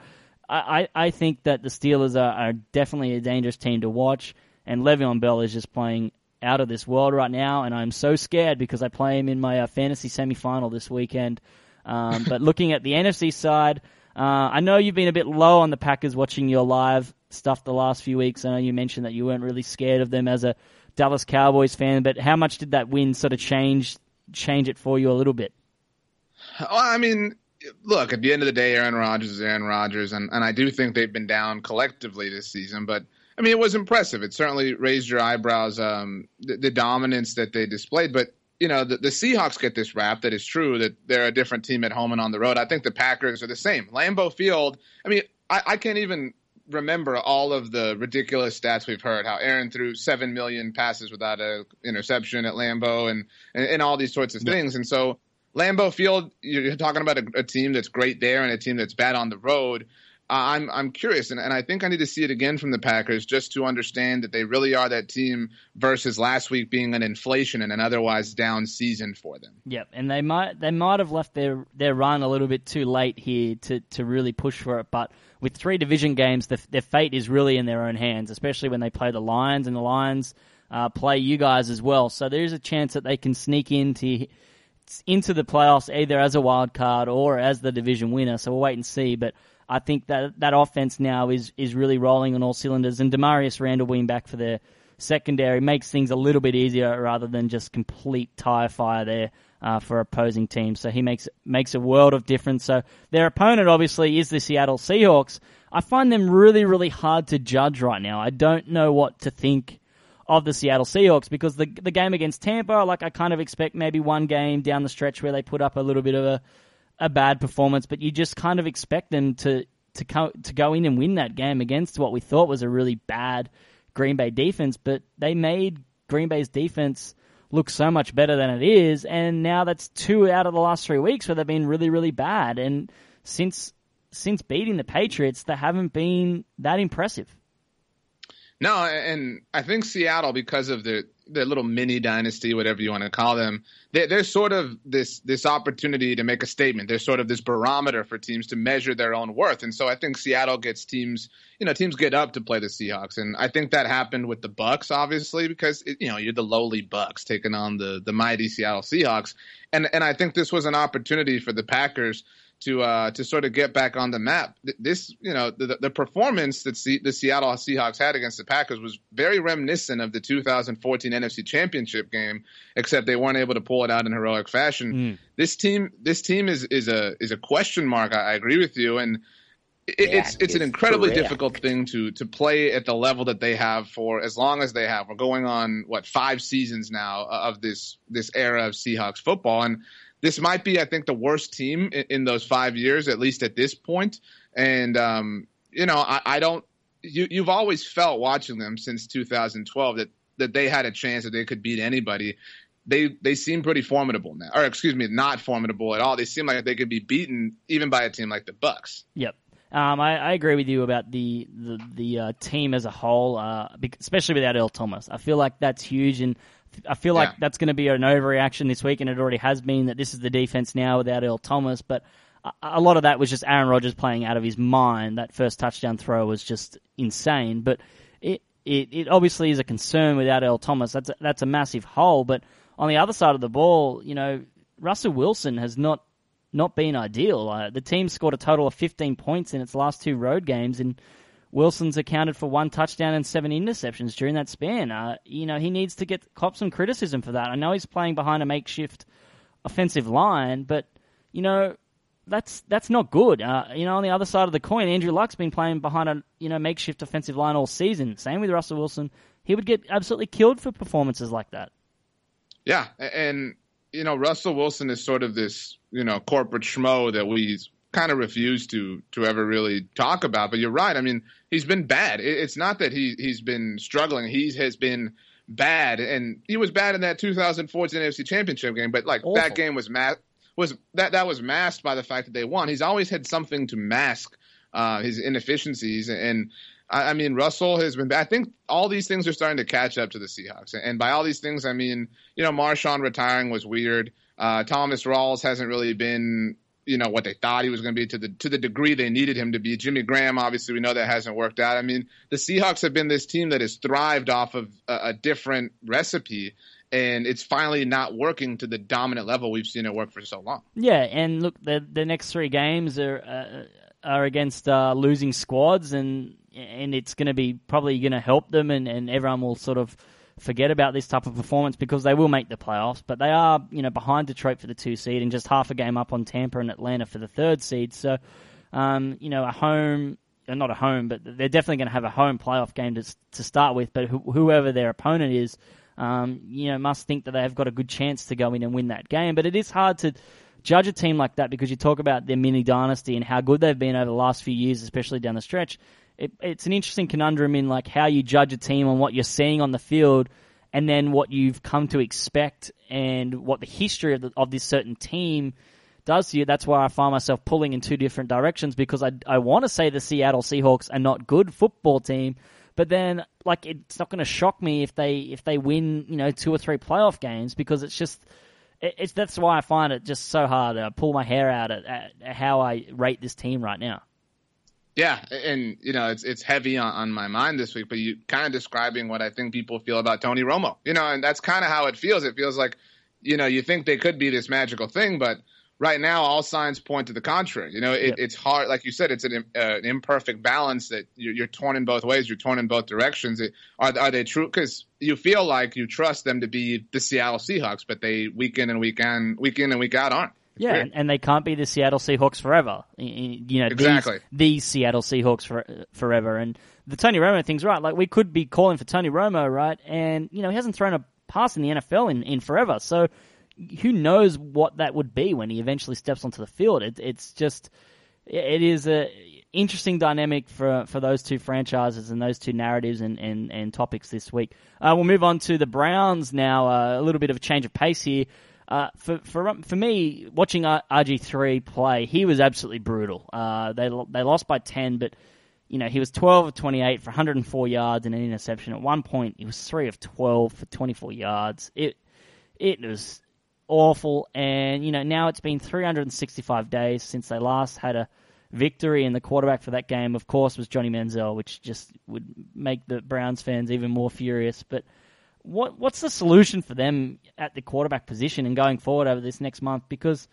I, I, I think that the Steelers are, are definitely a dangerous team to watch, and Le'Veon Bell is just playing out of this world right now, and I'm so scared because I play him in my uh, fantasy semifinal this weekend. Um, but looking at the NFC side, uh, I know you've been a bit low on the Packers watching your live stuff the last few weeks. I know you mentioned that you weren't really scared of them as a Dallas Cowboys fan, but how much did that win sort of change change it for you a little bit? Well, I mean, look, at the end of the day, Aaron Rodgers is Aaron Rodgers, and, and I do think they've been down collectively this season, but I mean, it was impressive. It certainly raised your eyebrows, um, the, the dominance that they displayed. But, you know, the, the Seahawks get this rap that is true that they're a different team at home and on the road. I think the Packers are the same. Lambeau Field, I mean, I, I can't even remember all of the ridiculous stats we've heard. How Aaron threw seven million passes without a interception at Lambeau, and and, and all these sorts of things. And so Lambeau Field, you're talking about a, a team that's great there and a team that's bad on the road. Uh, I'm I'm curious, and, and I think I need to see it again from the Packers just to understand that they really are that team versus last week being an inflation and an otherwise down season for them. Yep, and they might they might have left their their run a little bit too late here to to really push for it. But with three division games, the, their fate is really in their own hands, especially when they play the Lions and the Lions uh, play you guys as well. So there's a chance that they can sneak into into the playoffs either as a wild card or as the division winner. So we'll wait and see, but. I think that that offense now is is really rolling on all cylinders, and Damarious Randall being back for their secondary makes things a little bit easier rather than just complete tire fire there uh, for opposing teams. So he makes makes a world of difference. So their opponent obviously is the Seattle Seahawks. I find them really really hard to judge right now. I don't know what to think of the Seattle Seahawks because the the game against Tampa, like I kind of expect maybe one game down the stretch where they put up a little bit of a a bad performance, but you just kind of expect them to to co- to go in and win that game against what we thought was a really bad Green Bay defense. But they made Green Bay's defense look so much better than it is, and now that's two out of the last three weeks where they've been really really bad. And since since beating the Patriots, they haven't been that impressive. No, and I think Seattle, because of the the little mini dynasty, whatever you want to call them, they, they're sort of this this opportunity to make a statement. They're sort of this barometer for teams to measure their own worth, and so I think Seattle gets teams. You know, teams get up to play the Seahawks, and I think that happened with the Bucs, obviously, because it, you know you're the lowly Bucs taking on the the mighty Seattle Seahawks, and and I think this was an opportunity for the Packers to uh, to sort of get back on the map. This, you know, the, the performance that C- the Seattle Seahawks had against the Packers was very reminiscent of the 2014 NFC Championship game, except they weren't able to pull it out in heroic fashion. Mm. This team, this team is is a is a question mark. I, I agree with you, and it, it's it's an incredibly correct. difficult thing to to play at the level that they have for as long as they have. We're going on what five seasons now of this this era of Seahawks football, and this might be, I think, the worst team in, in those five years, at least at this point. And um, you know, I, I don't. You, you've always felt watching them since 2012 that that they had a chance that they could beat anybody. They they seem pretty formidable now, or excuse me, not formidable at all. They seem like they could be beaten even by a team like the Bucs. Yep. Um, I, I agree with you about the the, the uh, team as a whole, uh, especially without Earl Thomas. I feel like that's huge, and I feel like Yeah. that's going to be an overreaction this week, and it already has been. That this is the defense now without Earl Thomas, but a, a lot of that was just Aaron Rodgers playing out of his mind. That first touchdown throw was just insane, but it it, it obviously is a concern without Earl Thomas. That's a, that's a massive hole. But on the other side of the ball, you know, Russell Wilson has not not been ideal. Uh, the team scored a total of 15 points in its last two road games, and Wilson's accounted for one touchdown and seven interceptions during that span. Uh, you know, he needs to get cop some criticism for that. I know he's playing behind a makeshift offensive line, but you know that's that's not good. Uh, you know, on the other side of the coin, Andrew Luck's been playing behind a you know makeshift offensive line all season. Same with Russell Wilson. He would get absolutely killed for performances like that. Yeah, and you know Russell Wilson is sort of this you know corporate schmo that we kind of refuse to to ever really talk about. But you're right. I mean, he's been bad. It's not that he he's been struggling. He has been bad, and he was bad in that 2014 NFC Championship game. But like Awful. that game was ma- was that that was masked by the fact that they won. He's always had something to mask uh, his inefficiencies, and I, I mean Russell has been. I think all these things are starting to catch up to the Seahawks, and by all these things, I mean you know Marshawn retiring was weird. Uh, Thomas Rawls hasn't really been you know what they thought he was going to be to the to the degree they needed him to be. Jimmy Graham, obviously, we know that hasn't worked out. I mean, the Seahawks have been this team that has thrived off of a, a different recipe, and it's finally not working to the dominant level we've seen it work for so long. Yeah, and look, the the next three games are uh, are against uh, losing squads, and and it's going to be probably going to help them, and, and everyone will sort of forget about this type of performance because they will make the playoffs, but they are you know behind Detroit for the two seed and just half a game up on Tampa and Atlanta for the third seed. So, um, you know, a home. uh, Not a home, but they're definitely going to have a home playoff game to to start with. But wh- whoever their opponent is, um, you know, must think that they have got a good chance to go in and win that game. But it is hard to judge a team like that because you talk about their mini dynasty and how good they've been over the last few years, especially down the stretch. It, it's an interesting conundrum in like how you judge a team on what you're seeing on the field, and then what you've come to expect and what the history of, the, of this certain team does to you. That's why I find myself pulling in two different directions because I I want to say the Seattle Seahawks are not good football team, but then like it's not going to shock me if they if they win you know two or three playoff games because it's just it- it's that's why I find it just so hard to pull my hair out at, at how I rate this team right now. Yeah, and you know it's it's heavy on, on my mind this week, but you kind of describing what I think people feel about Tony Romo. You know, and that's kind of how it feels. It feels like, you know, you think they could be this magical thing, but right now all signs point to the contrary. You know, it, Yep. it's hard, like you said, it's an, uh, an imperfect balance that you're, you're torn in both ways. You're torn in both directions. It, are are they true? Because you feel like you trust them to be the Seattle Seahawks, but they week in and week in, week in and week out aren't. Yeah, and, and they can't be the Seattle Seahawks forever. You know, Exactly. these, these Seattle Seahawks for, forever. And the Tony Romo thing's right. Like we could be calling for Tony Romo, right? And you know, he hasn't thrown a pass in the NFL in, in forever. So who knows what that would be when he eventually steps onto the field? It, it's just it is a interesting dynamic for for those two franchises and those two narratives and, and, and topics this week. Uh, we'll move on to the Browns now. Uh, a little bit of a change of pace here. Uh, for for for me, watching RG three play, he was absolutely brutal. Uh, they they lost by ten, but you know he was twelve of twenty eight for 104 yards and an interception. At one point, he was three of 12 for 24 yards. It it was awful, and you know now it's been 365 days since they last had a victory, and the quarterback for that game, of course, was Johnny Manziel, which just would make the Browns fans even more furious. But what what's the solution for them at the quarterback position and going forward over this next month? Because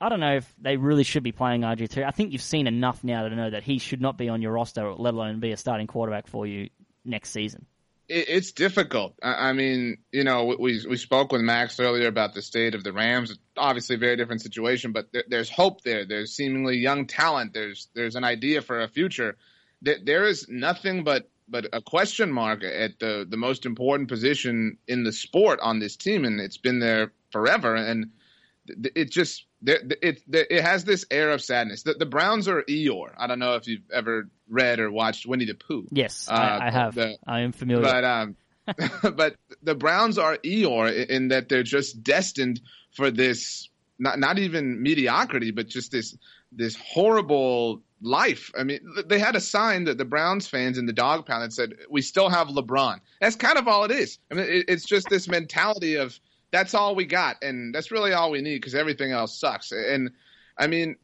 I don't know if they really should be playing RG three. I think you've seen enough now to know that he should not be on your roster, let alone be a starting quarterback for you next season. it's difficult. I, mean, you know, we we spoke with Max earlier about the state of the Rams. Obviously, a very different situation, but there's hope there. There's seemingly young talent. There's there's an idea for a future. There is nothing but but a question mark at the the most important position in the sport on this team, and it's been there forever. And it just there, it it has this air of sadness. The, the Browns are Eeyore. I don't know if you've ever read or watched Winnie the Pooh. Yes, Uh, I, I have. the- I am familiar. But um, but the Browns are Eeyore in- in that they're just destined for this not not even mediocrity, but just this this horrible life. I mean, they had a sign that the Browns fans in the dog pound that said, "We still have LeBron." That's kind of all it is. I mean, it's just this mentality of that's all we got, and that's really all we need because everything else sucks. And I mean,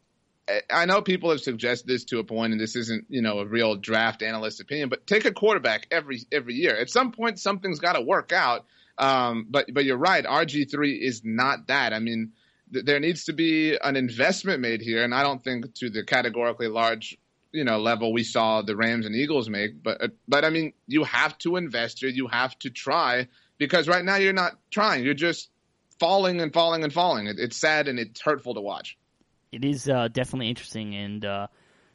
I- know people have suggested this to a point, and this isn't, you know, a real draft analyst opinion, but take a quarterback every every year. At some point, something's got to work out. Um, but but you're right, RG three is not that. I mean, there needs to be an investment made here, and I don't think to the categorically large, you know, level we saw the Rams and Eagles make. But uh, but I mean, you have to invest here. You have to try because right now you're not trying. You're just falling and falling and falling. It, it's sad and it's hurtful to watch. it is uh, definitely interesting, and uh,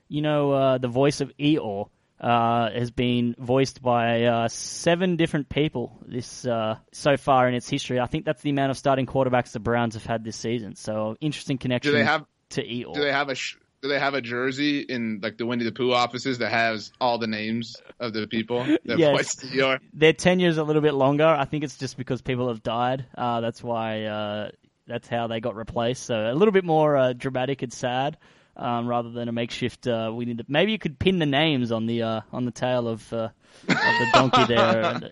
you know, uh, the voice of Eeyore uh, has been voiced by uh, seven different people this uh, so far in its history. I think that's the amount of starting quarterbacks the Browns have had this season. So interesting connection. Do they have to Eeyore? Do they have a sh- do they have a jersey in like the Winnie the Pooh offices that has all the names of the people that Yes. your? Their tenure's a little bit longer. I think it's just because people have died. Uh, that's why. Uh, that's how they got replaced. So a little bit more uh, dramatic and sad. Um, rather than a makeshift. Uh, we need to, maybe you could pin the names on the uh, on the tail of, uh, of the donkey there. and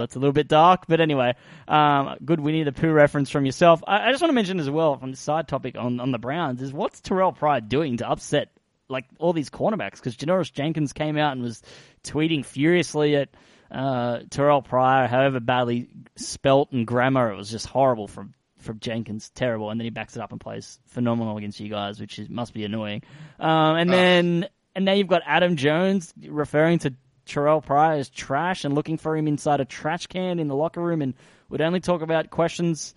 that's a little bit dark, but anyway, um, good Winnie the Pooh reference from yourself. I, I just want to mention as well from the side topic on on the Browns is what's Terrelle Pryor doing to upset like all these cornerbacks because Janoris Jenkins came out and was tweeting furiously at uh, Terrelle Pryor, however badly spelt and grammar, it was just horrible from from Jenkins, terrible. And then he backs it up and plays phenomenal against you guys, which is, must be annoying. Um, and then and now you've got Adam Jones referring to Terrelle Pryor as trash and looking for him inside a trash can in the locker room, and would only talk about questions,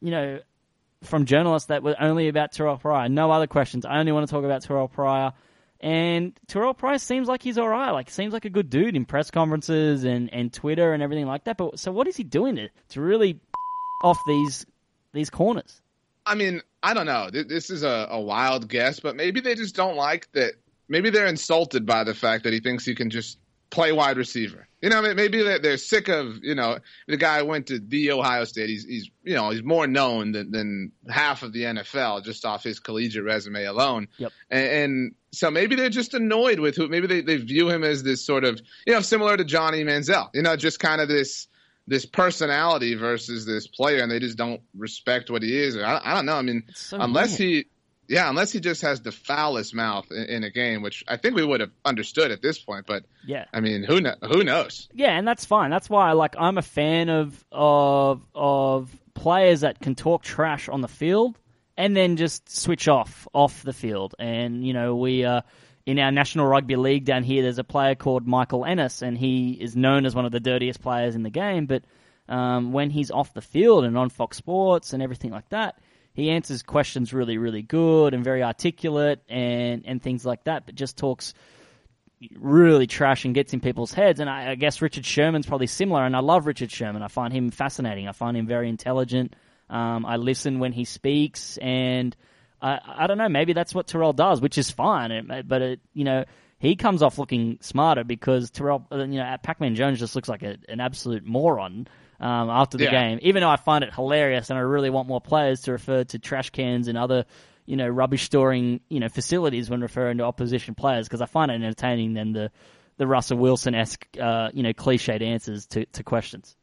you know, from journalists that were only about Terrelle Pryor. No other questions. I only want to talk about Terrelle Pryor. And Terrelle Pryor seems like he's all right. Like seems like a good dude in press conferences and, and Twitter and everything like that. But so what is he doing to to really off these these corners? I mean, I don't know. This is a, a wild guess, but maybe they just don't like that. Maybe they're insulted by the fact that he thinks he can just play wide receiver. You know, maybe they're, they're sick of you know the guy went to the Ohio State. He's he's you know he's more known than, than half of the NFL just off his collegiate resume alone. Yep. And, and so maybe they're just annoyed with who. Maybe they, they view him as this sort of you know similar to Johnny Manziel. You know, just kind of this this personality versus this player, and they just don't respect what he is. I, I don't know. I mean, so unless weird. he, yeah, unless he just has the foulest mouth in, in a game, which I think we would have understood at this point. But Yeah. I mean, who kn- who knows? Yeah, and that's fine. That's why like I'm a fan of of of players that can talk trash on the field and then just switch off off the field. And you know, we uh in our National Rugby League down here there's a player called Michael Ennis and he is known as one of the dirtiest players in the game, but um, when he's off the field and on Fox Sports and everything like that, he answers questions really, really good and very articulate and, and things like that, but just talks really trash and gets in people's heads. And I, I guess Richard Sherman's probably similar. And I love Richard Sherman. I find him fascinating. I find him very intelligent. Um, I listen when he speaks, and I, I don't know. Maybe that's what Terrelle does, which is fine. It, but it, you know, he comes off looking smarter because Terrelle, uh, you know, at Pac-Man Jones just looks like a, an absolute moron. Um, after the Yeah. game, even though I find it hilarious and I really want more players to refer to trash cans and other, you know, rubbish storing, you know, facilities when referring to opposition players because I find it entertaining than the, the Russell Wilson esque, uh, you know, cliched answers to, to questions.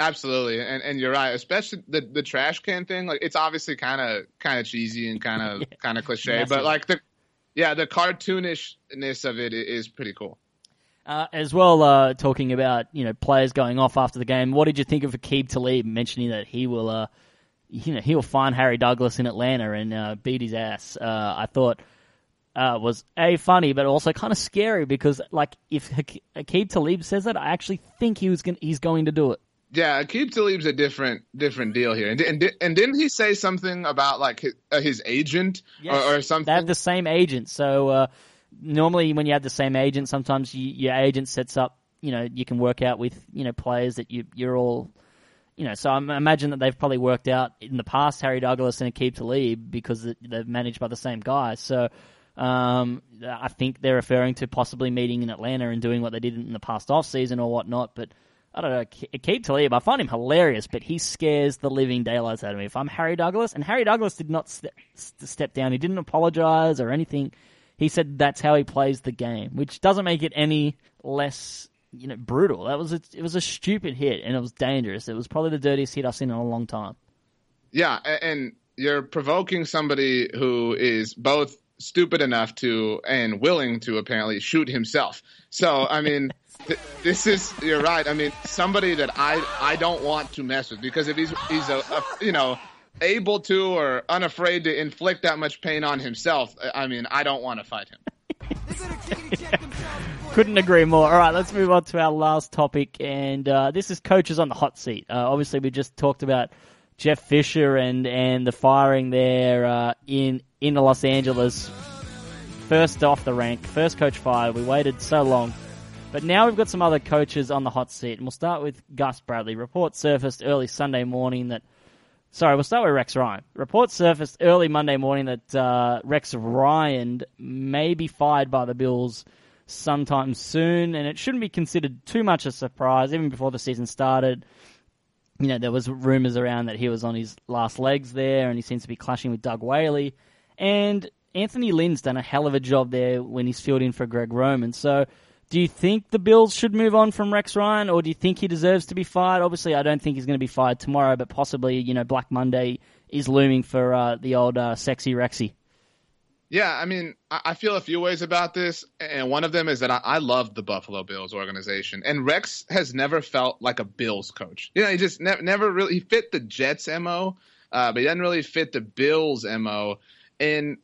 Absolutely, and and you're right. Especially the the trash can thing. Like it's obviously kind of kind of cheesy and kind of kind of cliche, but like the yeah the cartoonishness of it is pretty cool. Uh, as well, uh, talking about you know players going off after the game. What did you think of Aqib Talib mentioning that he will, uh, you know, he will find Harry Douglas in Atlanta and uh, beat his ass? Uh, I thought uh, was a funny, but also kind of scary because like if Hak- Aqib Talib says that, I actually think he was going he's going to do it. Yeah, Akeem Talib's a different different deal here, and and, and didn't he say something about like his, uh, his agent or, or something? They have the same agent, so uh, normally when you have the same agent, sometimes you, your agent sets up. You know, you can work out with you know players that you you're all. You know, so I imagine that they've probably worked out in the past Harry Douglas and Akeem Talib because they're managed by the same guy. So um, I think they're referring to possibly meeting in Atlanta and doing what they did in the past off season or whatnot. But I don't know. Akeem Talib, I find him hilarious, but he scares the living daylights out of me. If I'm Harry Douglas, and Harry Douglas did not ste- step down, he didn't apologize or anything. He said that's how he plays the game, which doesn't make it any less, you know, brutal. That was a, it was a stupid hit, and it was dangerous. It was probably the dirtiest hit I've seen in a long time. Yeah, and you're provoking somebody who is both stupid enough to and willing to apparently shoot himself. So, I mean, th- this is you're right. I mean, somebody that I I don't want to mess with because if he's he's a, a you know able to or unafraid to inflict that much pain on himself, I I mean, I don't want to fight him. Couldn't agree more. All right, let's move on to our last topic, and uh, this is coaches on the hot seat. Uh, obviously, we just talked about Jeff Fisher and and the firing there uh, in in Los Angeles. First off the rank, first coach fired. We waited so long, but now we've got some other coaches on the hot seat, and we'll start with Gus Bradley. Report surfaced early Sunday morning that. Sorry, we'll start with Rex Ryan. Report surfaced early Monday morning that uh, Rex Ryan may be fired by the Bills sometime soon, and it shouldn't be considered too much a surprise. Even before the season started, you know there was rumors around that he was on his last legs there, and he seems to be clashing with Doug Whaley. And Anthony Lynn's done a hell of a job there when he's filled in for Greg Roman. So, do you think the Bills should move on from Rex Ryan, or do you think he deserves to be fired? Obviously, I don't think he's going to be fired tomorrow, but possibly, you know, Black Monday is looming for uh, the old uh, sexy Rexy. Yeah, I mean, I feel a few ways about this, and one of them is that I, I love the Buffalo Bills organization, and Rex has never felt like a Bills coach. You know, he just ne- never really he fit the Jets mo, uh, but he doesn't really fit the Bills mo. And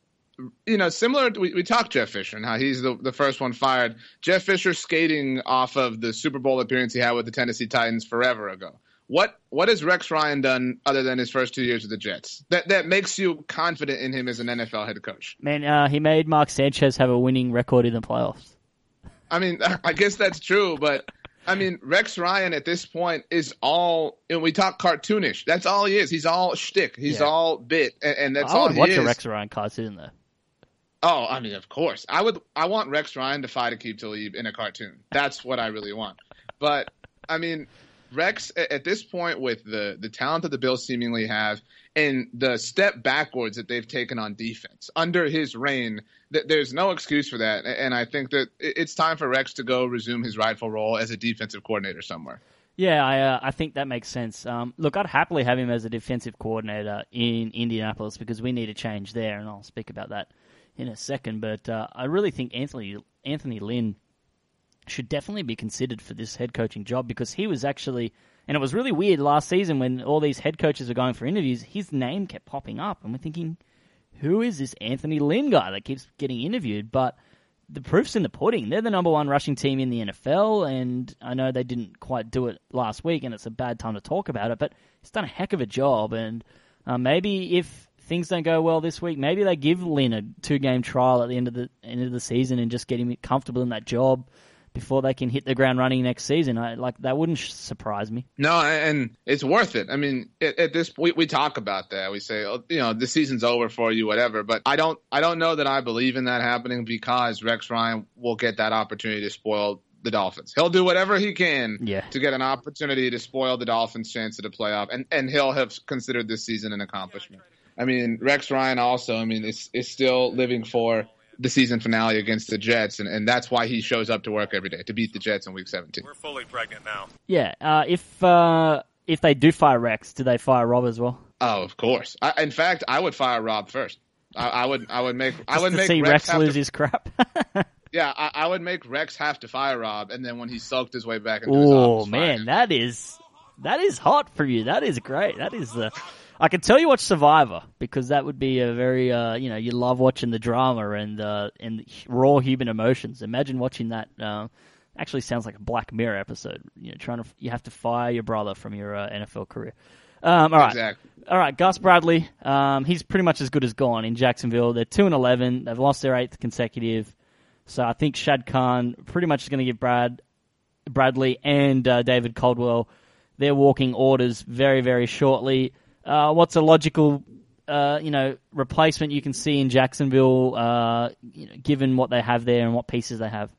you know, similar. To, we, we talked Jeff Fisher and how he's the the first one fired. Jeff Fisher skating off of the Super Bowl appearance he had with the Tennessee Titans forever ago. What what has Rex Ryan done other than his first two years with the Jets that that makes you confident in him as an NFL head coach? Man, uh, he made Mark Sanchez have a winning record in the playoffs. I mean, I guess that's true, but I mean, Rex Ryan at this point is all. And we talk cartoonish. That's all he is. He's all shtick. He's Yeah. all bit, and, and that's I all would he watch is. a Rex Ryan cartoon though. Oh, I mean, of course. I would. I want Rex Ryan to fight Akeem Talib in a cartoon. That's what I really want. But I mean, Rex at, this point, with the the talent that the Bills seemingly have, and the step backwards that they've taken on defense under his reign, th- there's no excuse for that. And I think that it's time for Rex to go resume his rightful role as a defensive coordinator somewhere. Yeah, I uh, I think that makes sense. Um, look, I'd happily have him as a defensive coordinator in Indianapolis because we need a change there, and I'll speak about that in a second. But uh, I really think Anthony Anthony Lynn should definitely be considered for this head coaching job because he was actually, and it was really weird last season when all these head coaches were going for interviews. His name kept popping up, and we're thinking, who is this Anthony Lynn guy that keeps getting interviewed? But the proof's in the pudding. They're the number one rushing team in the NFL, and I know they didn't quite do it last week, and it's a bad time to talk about it, but he's done a heck of a job. And uh, maybe if things don't go well this week, maybe they give Lynn a two game trial at the end of the end of the season and just get him comfortable in that job before they can hit the ground running next season. I, like that wouldn't surprise me. No, and it's worth it. I mean, at, at this we, we talk about that. We say, oh, you know, the season's over for you, whatever. But I don't, I don't know that I believe in that happening because Rex Ryan will get that opportunity to spoil the Dolphins. He'll do whatever he can Yeah. to get an opportunity to spoil the Dolphins' chance at a playoff, and and he'll have considered this season an accomplishment. I mean, Rex Ryan also, I mean, is is still living for the season finale against the Jets, and, and that's why he shows up to work every day to beat the Jets in Week 17. We're fully pregnant now. Yeah, uh, if uh, if they do fire Rex, do they fire Rob as well? Oh, of course. I, in fact, I would fire Rob first. I, I would. I would make. I would to make see Rex, Rex, lose to, his crap. Yeah, I, I would make Rex have to fire Rob, and then when he sulked his way back into his Oh office, fire man, that is that is hot for you. That is great. That is the. I can tell you watch Survivor because that would be a very uh, you know you love watching the drama and uh, and raw human emotions. Imagine watching that. Uh, actually, sounds like a Black Mirror episode. You know, trying to you have to fire your brother from your uh, NFL career. Um, all right, Exactly. all right. Gus Bradley, um, he's pretty much as good as gone in Jacksonville. They're two and eleven. They've lost their eighth consecutive. So I think Shad Khan pretty much is going to give Brad Bradley and uh, David Caldwell their walking orders very, very shortly. Uh, what's a logical, uh, you know, replacement you can see in Jacksonville, uh, you know, given what they have there and what pieces they have?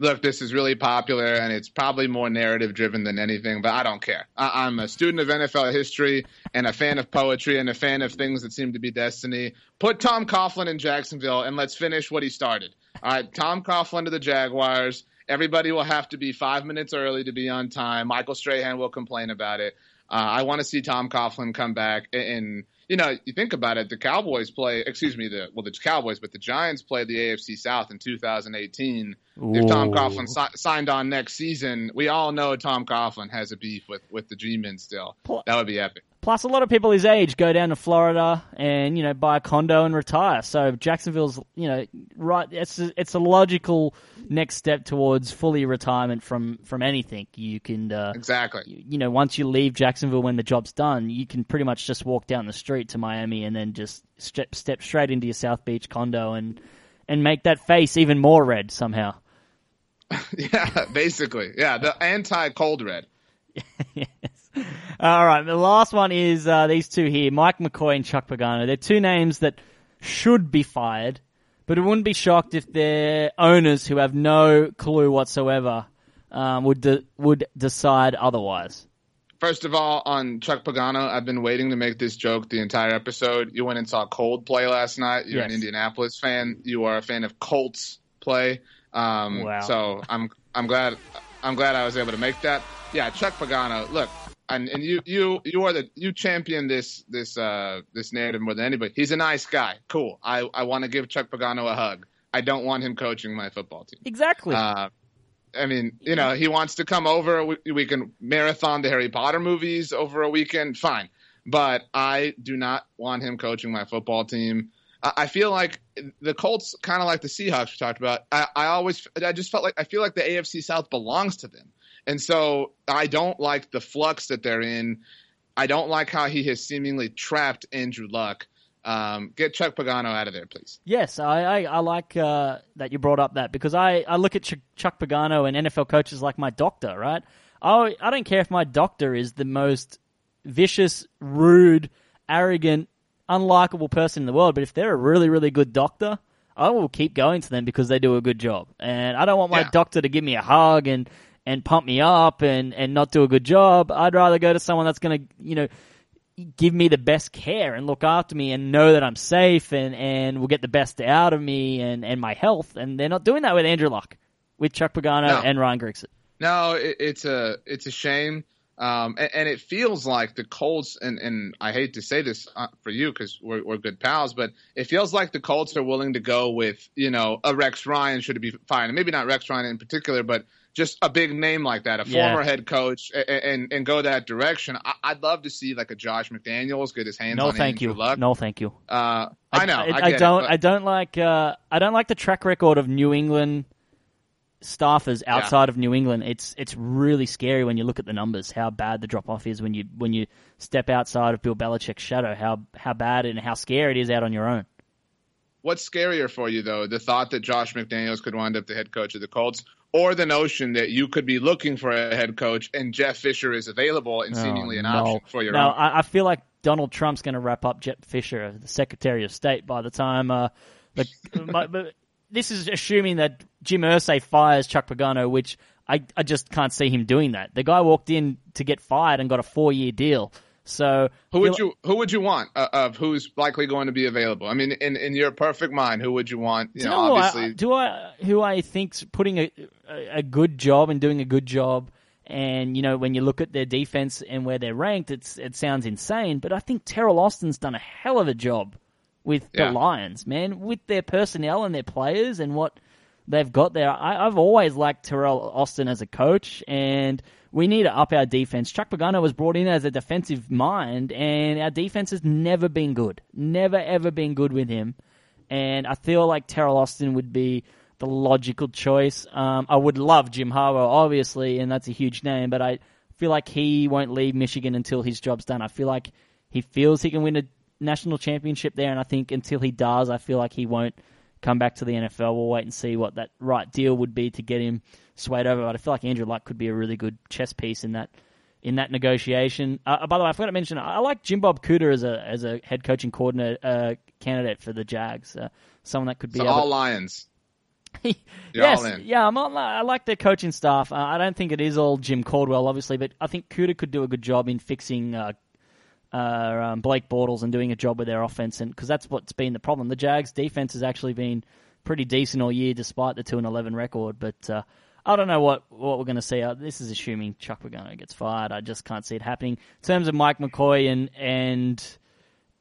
Look, this is really popular, and it's probably more narrative driven than anything. But I don't care. I, I'm a student of NFL history and a fan of poetry and a fan of things that seem to be destiny. Put Tom Coughlin in Jacksonville, and let's finish what he started. All right, Tom Coughlin to the Jaguars. Everybody will have to be five minutes early to be on time. Michael Strahan will complain about it. Uh, I want to see Tom Coughlin come back. And, and, you know, you think about it, the Cowboys play, excuse me, the well, the Cowboys, but the Giants play the AFC South in 2018. If Tom Coughlin si- signed on next season, we all know Tom Coughlin has a beef with, with the G-Men still. Pl- That would be epic. Plus, a lot of people his age go down to Florida and you know buy a condo and retire. So Jacksonville's you know right. It's a, it's a logical next step towards fully retirement from from anything. You can uh, Exactly. you know, once you leave Jacksonville when the job's done, you can pretty much just walk down the street to Miami and then just step step straight into your South Beach condo and and make that face even more red somehow. Yeah, basically. Yeah, the anti-cold red. yes. All right. The last one is uh, these two here, Mike McCoy and Chuck Pagano. They're two names that should be fired, but it wouldn't be shocked if their owners, who have no clue whatsoever, um, would de- would decide otherwise. First of all, on Chuck Pagano, I've been waiting to make this joke the entire episode. You went and saw Coldplay last night. You're an Indianapolis fan. You are a fan of Colts play. Um, Wow. So I'm I'm glad I'm glad I was able to make that. Yeah, Chuck Pagano. Look, and, and you you you are the you champion this this uh this narrative more than anybody. He's a nice guy. Cool. I I want to give Chuck Pagano a hug. I don't want him coaching my football team. Exactly. Uh, I mean, you know, he wants to come over. We, we can marathon the Harry Potter movies over a weekend. Fine. But I do not want him coaching my football team. I, I feel like the Colts, kind of like the Seahawks we talked about, I, I always, I just felt like, I feel like the AFC South belongs to them. And so I don't like the flux that they're in. I don't like how he has seemingly trapped Andrew Luck. Um, get Chuck Pagano out of there, please. Yes, I, I, I like uh, that you brought up that because I, I look at Ch- Chuck Pagano and NFL coaches like my doctor, right? I, I don't care if my doctor is the most vicious, rude, arrogant, unlikable person in the world, but if they're a really, really good doctor, I will keep going to them because they do a good job. And I don't want my Yeah. doctor to give me a hug and, and pump me up and, and not do a good job. I'd rather go to someone that's going to, you know, give me the best care and look after me and know that I'm safe and, and will get the best out of me and, and my health. And they're not doing that with Andrew Luck, with Chuck Pagano No. and Ryan Grigson. No, it, it's a it's a shame, um, and, and it feels like the Colts. And, and I hate to say this uh, for you because we're, we're good pals, but it feels like the Colts are willing to go with you know a Rex Ryan should it be fine, and maybe not Rex Ryan in particular, but just a big name like that, a Yeah. former head coach, and, and and go that direction. I, I'd love to see like a Josh McDaniels get his hands on it. No, on thank you. Luck. No, thank you. Uh, I, know. I, I, get don't. It, I don't like. Uh, I don't like the track record of New England staffers outside of New England. It's it's really scary when you look at the numbers. How bad the drop off is when you when you step outside of Bill Belichick's shadow. How how bad and how scary it is out on your own. What's scarier for you, though, the thought that Josh McDaniels could wind up the head coach of the Colts, or the notion that you could be looking for a head coach and Jeff Fisher is available and seemingly an Oh, no. option for your no, own? I, I feel like Donald Trump's going to wrap up Jeff Fisher, the Secretary of State, by the time. Uh, the, my, but this is assuming that Jim Irsay fires Chuck Pagano, which I, I just can't see him doing that. The guy walked in to get fired and got a four year deal. So Who would you Who would you want uh, of who's likely going to be available? I mean, in in your perfect mind, who would you want? You Do know, know who I- obviously, do I who I think's putting a, a a good job and doing a good job, and you know when you look at their defense and where they're ranked, it's it sounds insane, but I think Teryl Austin's done a hell of a job with Yeah. the Lions, man, with their personnel and their players and what they've got there. I, I've always liked Teryl Austin as a coach, and we need to up our defense. Chuck Pagano was brought in as a defensive mind, and our defense has never been good. Never, ever been good with him. And I feel like Teryl Austin would be the logical choice. Um, I would love Jim Harbaugh, obviously, and that's a huge name, but I feel like he won't leave Michigan until his job's done. I feel like he feels he can win a national championship there, and I think until he does, I feel like he won't come back to the NFL. We'll wait and see what that right deal would be to get him swayed over. But I feel like Andrew Luck could be a really good chess piece in that in that negotiation. Uh, by the way, I forgot to mention I like Jim Bob Cooter as a as a head coaching coordinator uh, candidate for the Jags. Uh, someone that could be so all Lions. Yes, all yeah, I'm all, I like their coaching staff. Uh, I don't think it is all Jim Caldwell, obviously, but I think Cooter could do a good job in fixing uh, um, Blake Bortles and doing a job with their offense, and because that's what's been the problem. The Jags' defense has actually been pretty decent all year, despite the two and eleven record. But uh, I don't know what what we're going to see. Uh, this is assuming Chuck Pagano gets fired. I just can't see it happening. In terms of Mike McCoy and and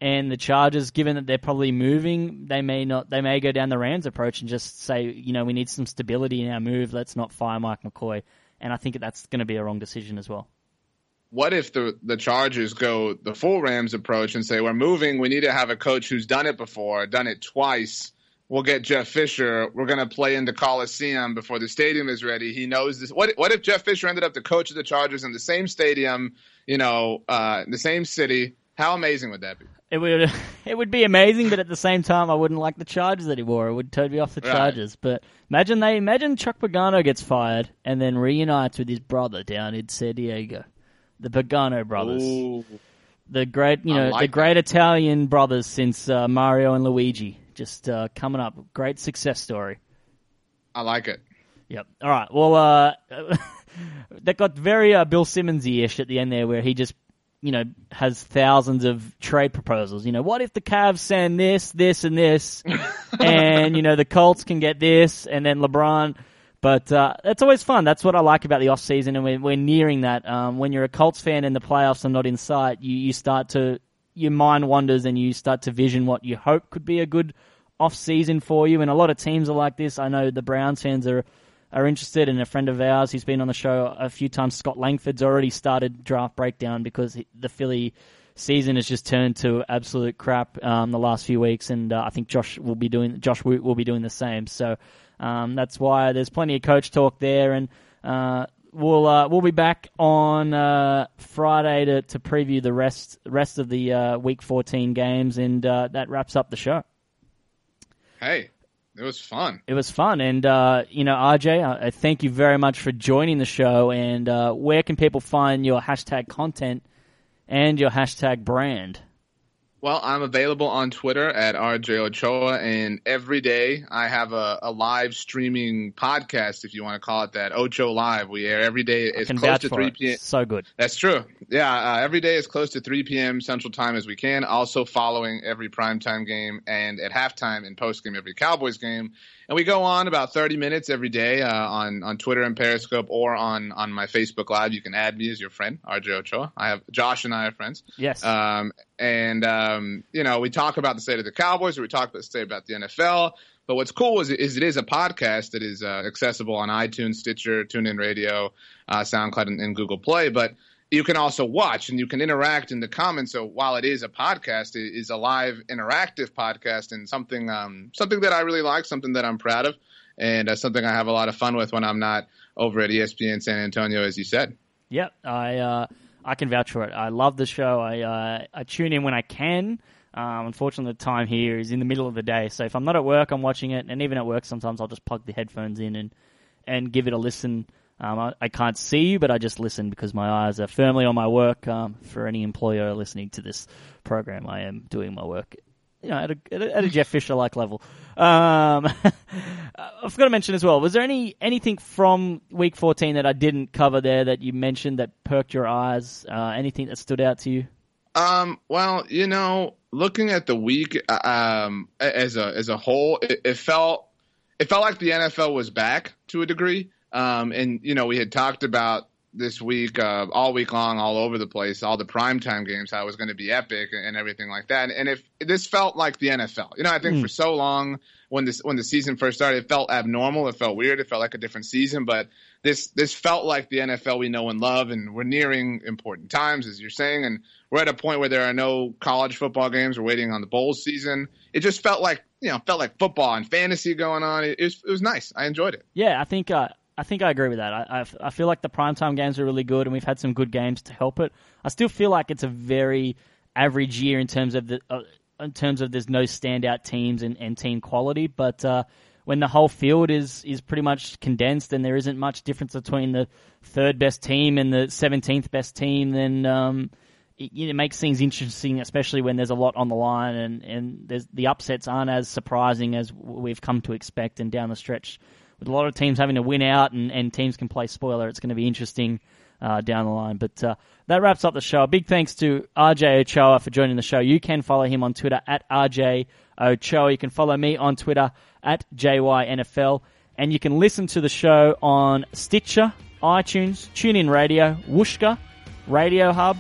and the Chargers, given that they're probably moving, they may not. They may go down the Rams approach and just say, you know, we need some stability in our move. Let's not fire Mike McCoy. And I think that's going to be a wrong decision as well. What if the the Chargers go the full Rams approach and say we're moving? We need to have a coach who's done it before, done it twice. We'll get Jeff Fisher. We're going to play in the Coliseum before the stadium is ready. He knows this. What what if Jeff Fisher ended up the coach of the Chargers in the same stadium, you know, uh, in the same city? How amazing would that be? It would it would be amazing, but at the same time, I wouldn't like the charges that he wore. It would turn me off the Right. charges. But imagine they imagine Chuck Pagano gets fired and then reunites with his brother down in San Diego, the Pagano brothers, Ooh. the great you know like the that. great Italian brothers since uh, Mario and Luigi. Just uh, coming up, great success story. I like it. Yep. All right. Well, uh, that got very uh, Bill Simmons-ish at the end there, where he just you know has thousands of trade proposals. You know, what if the Cavs send this, this, and this, and you know the Colts can get this, and then LeBron. But uh, it's always fun. That's what I like about the off season, and we're, we're nearing that. Um, when you're a Colts fan and the playoffs are not in sight, you, you start to your mind wanders and you start to vision what you hope could be a good off season for you. And a lot of teams are like this. I know the Browns fans are are interested, and a friend of ours who's been on the show a few times, Scott Langford's already started draft breakdown because he- the Philly season has just turned to absolute crap um, the last few weeks, and uh, I think Josh will be doing Josh Woot will be doing the same. So um, that's why there's plenty of coach talk there, and uh, we'll uh, we'll be back on uh, Friday to, to preview the rest rest of the uh, Week 14 games, and uh, that wraps up the show. Hey, it was fun. It was fun, and uh, you know, RJ, I, I thank you very much for joining the show. And uh, where can people find your hashtag content and your hashtag brand? Well, I'm available on Twitter at RJ Ochoa, and every day I have a, a live streaming podcast, if you want to call it that, Ocho Live. We air every day. It's close to 3 it. p.m. So good. That's true. Yeah, uh, every day is close to 3 p.m. Central Time as we can. Also following every primetime game and at halftime and postgame every Cowboys game. And we go on about 30 minutes every day uh, on on Twitter and Periscope or on on my Facebook Live. You can add me as your friend, RJ Ochoa. I have Josh and I are friends. Yes. Um, and um, you know, we talk about the state of the Cowboys, or we talk about the state about the NFL. But what's cool is, is it is a podcast that is uh, accessible on iTunes, Stitcher, TuneIn Radio, uh, SoundCloud, and, and Google Play. But you can also watch and you can interact in the comments. So while it is a podcast, it is a live interactive podcast and something um, something that I really like, something that I'm proud of, and uh, something I have a lot of fun with when I'm not over at ESPN San Antonio, as you said. Yep, I uh, I can vouch for it. I love the show. I uh, I tune in when I can. Um, unfortunately, the time here is in the middle of the day, so if I'm not at work, I'm watching it, and even at work, sometimes I'll just plug the headphones in and and give it a listen. Um, I, I can't see you, but I just listen because my eyes are firmly on my work. Um, for any employer listening to this program, I am doing my work, you know, at a, at a, Jeff Fisher like level. Um, I forgot to mention as well. Was there any anything from Week 14 that I didn't cover there that you mentioned that perked your eyes? Uh, anything that stood out to you? Um, well, you know, looking at the week uh, um, as a as a whole, it, it felt it felt like the NFL was back to a degree. Um, and you know, we had talked about this week uh, all week long, all over the place, all the primetime games, how it was going to be epic and, and everything like that. And if this felt like the NFL, you know, I think for so long when this when the season first started, it felt abnormal, it felt weird, it felt like a different season, but this this felt like the NFL we know and love, and we're nearing important times, as you're saying, and we're at a point where there are no college football games. We're waiting on the bowl season. It just felt like you know felt like football and fantasy going on. It, it was it was nice. I enjoyed it. Yeah, I think uh, I think I agree with that. I, I, I feel like the primetime games are really good, and we've had some good games to help it. I still feel like it's a very average year in terms of the uh, in terms of there's no standout teams and, and team quality, but. Uh, when the whole field is, is pretty much condensed and there isn't much difference between the third best team and the 17th best team, then um, it, it makes things interesting, especially when there's a lot on the line and, and there's, the upsets aren't as surprising as we've come to expect. And down the stretch, with a lot of teams having to win out and, and teams can play spoiler, it's going to be interesting uh, down the line. But uh, that wraps up the show. A big thanks to RJ Ochoa for joining the show. You can follow him on Twitter at RJ Ochoa. You can follow me on Twitter at JYNFL. And you can listen to the show on Stitcher, iTunes, TuneIn Radio, Wooshka, Radio Hub,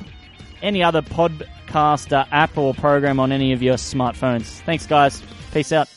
any other podcaster app or program on any of your smartphones. Thanks, guys. Peace out.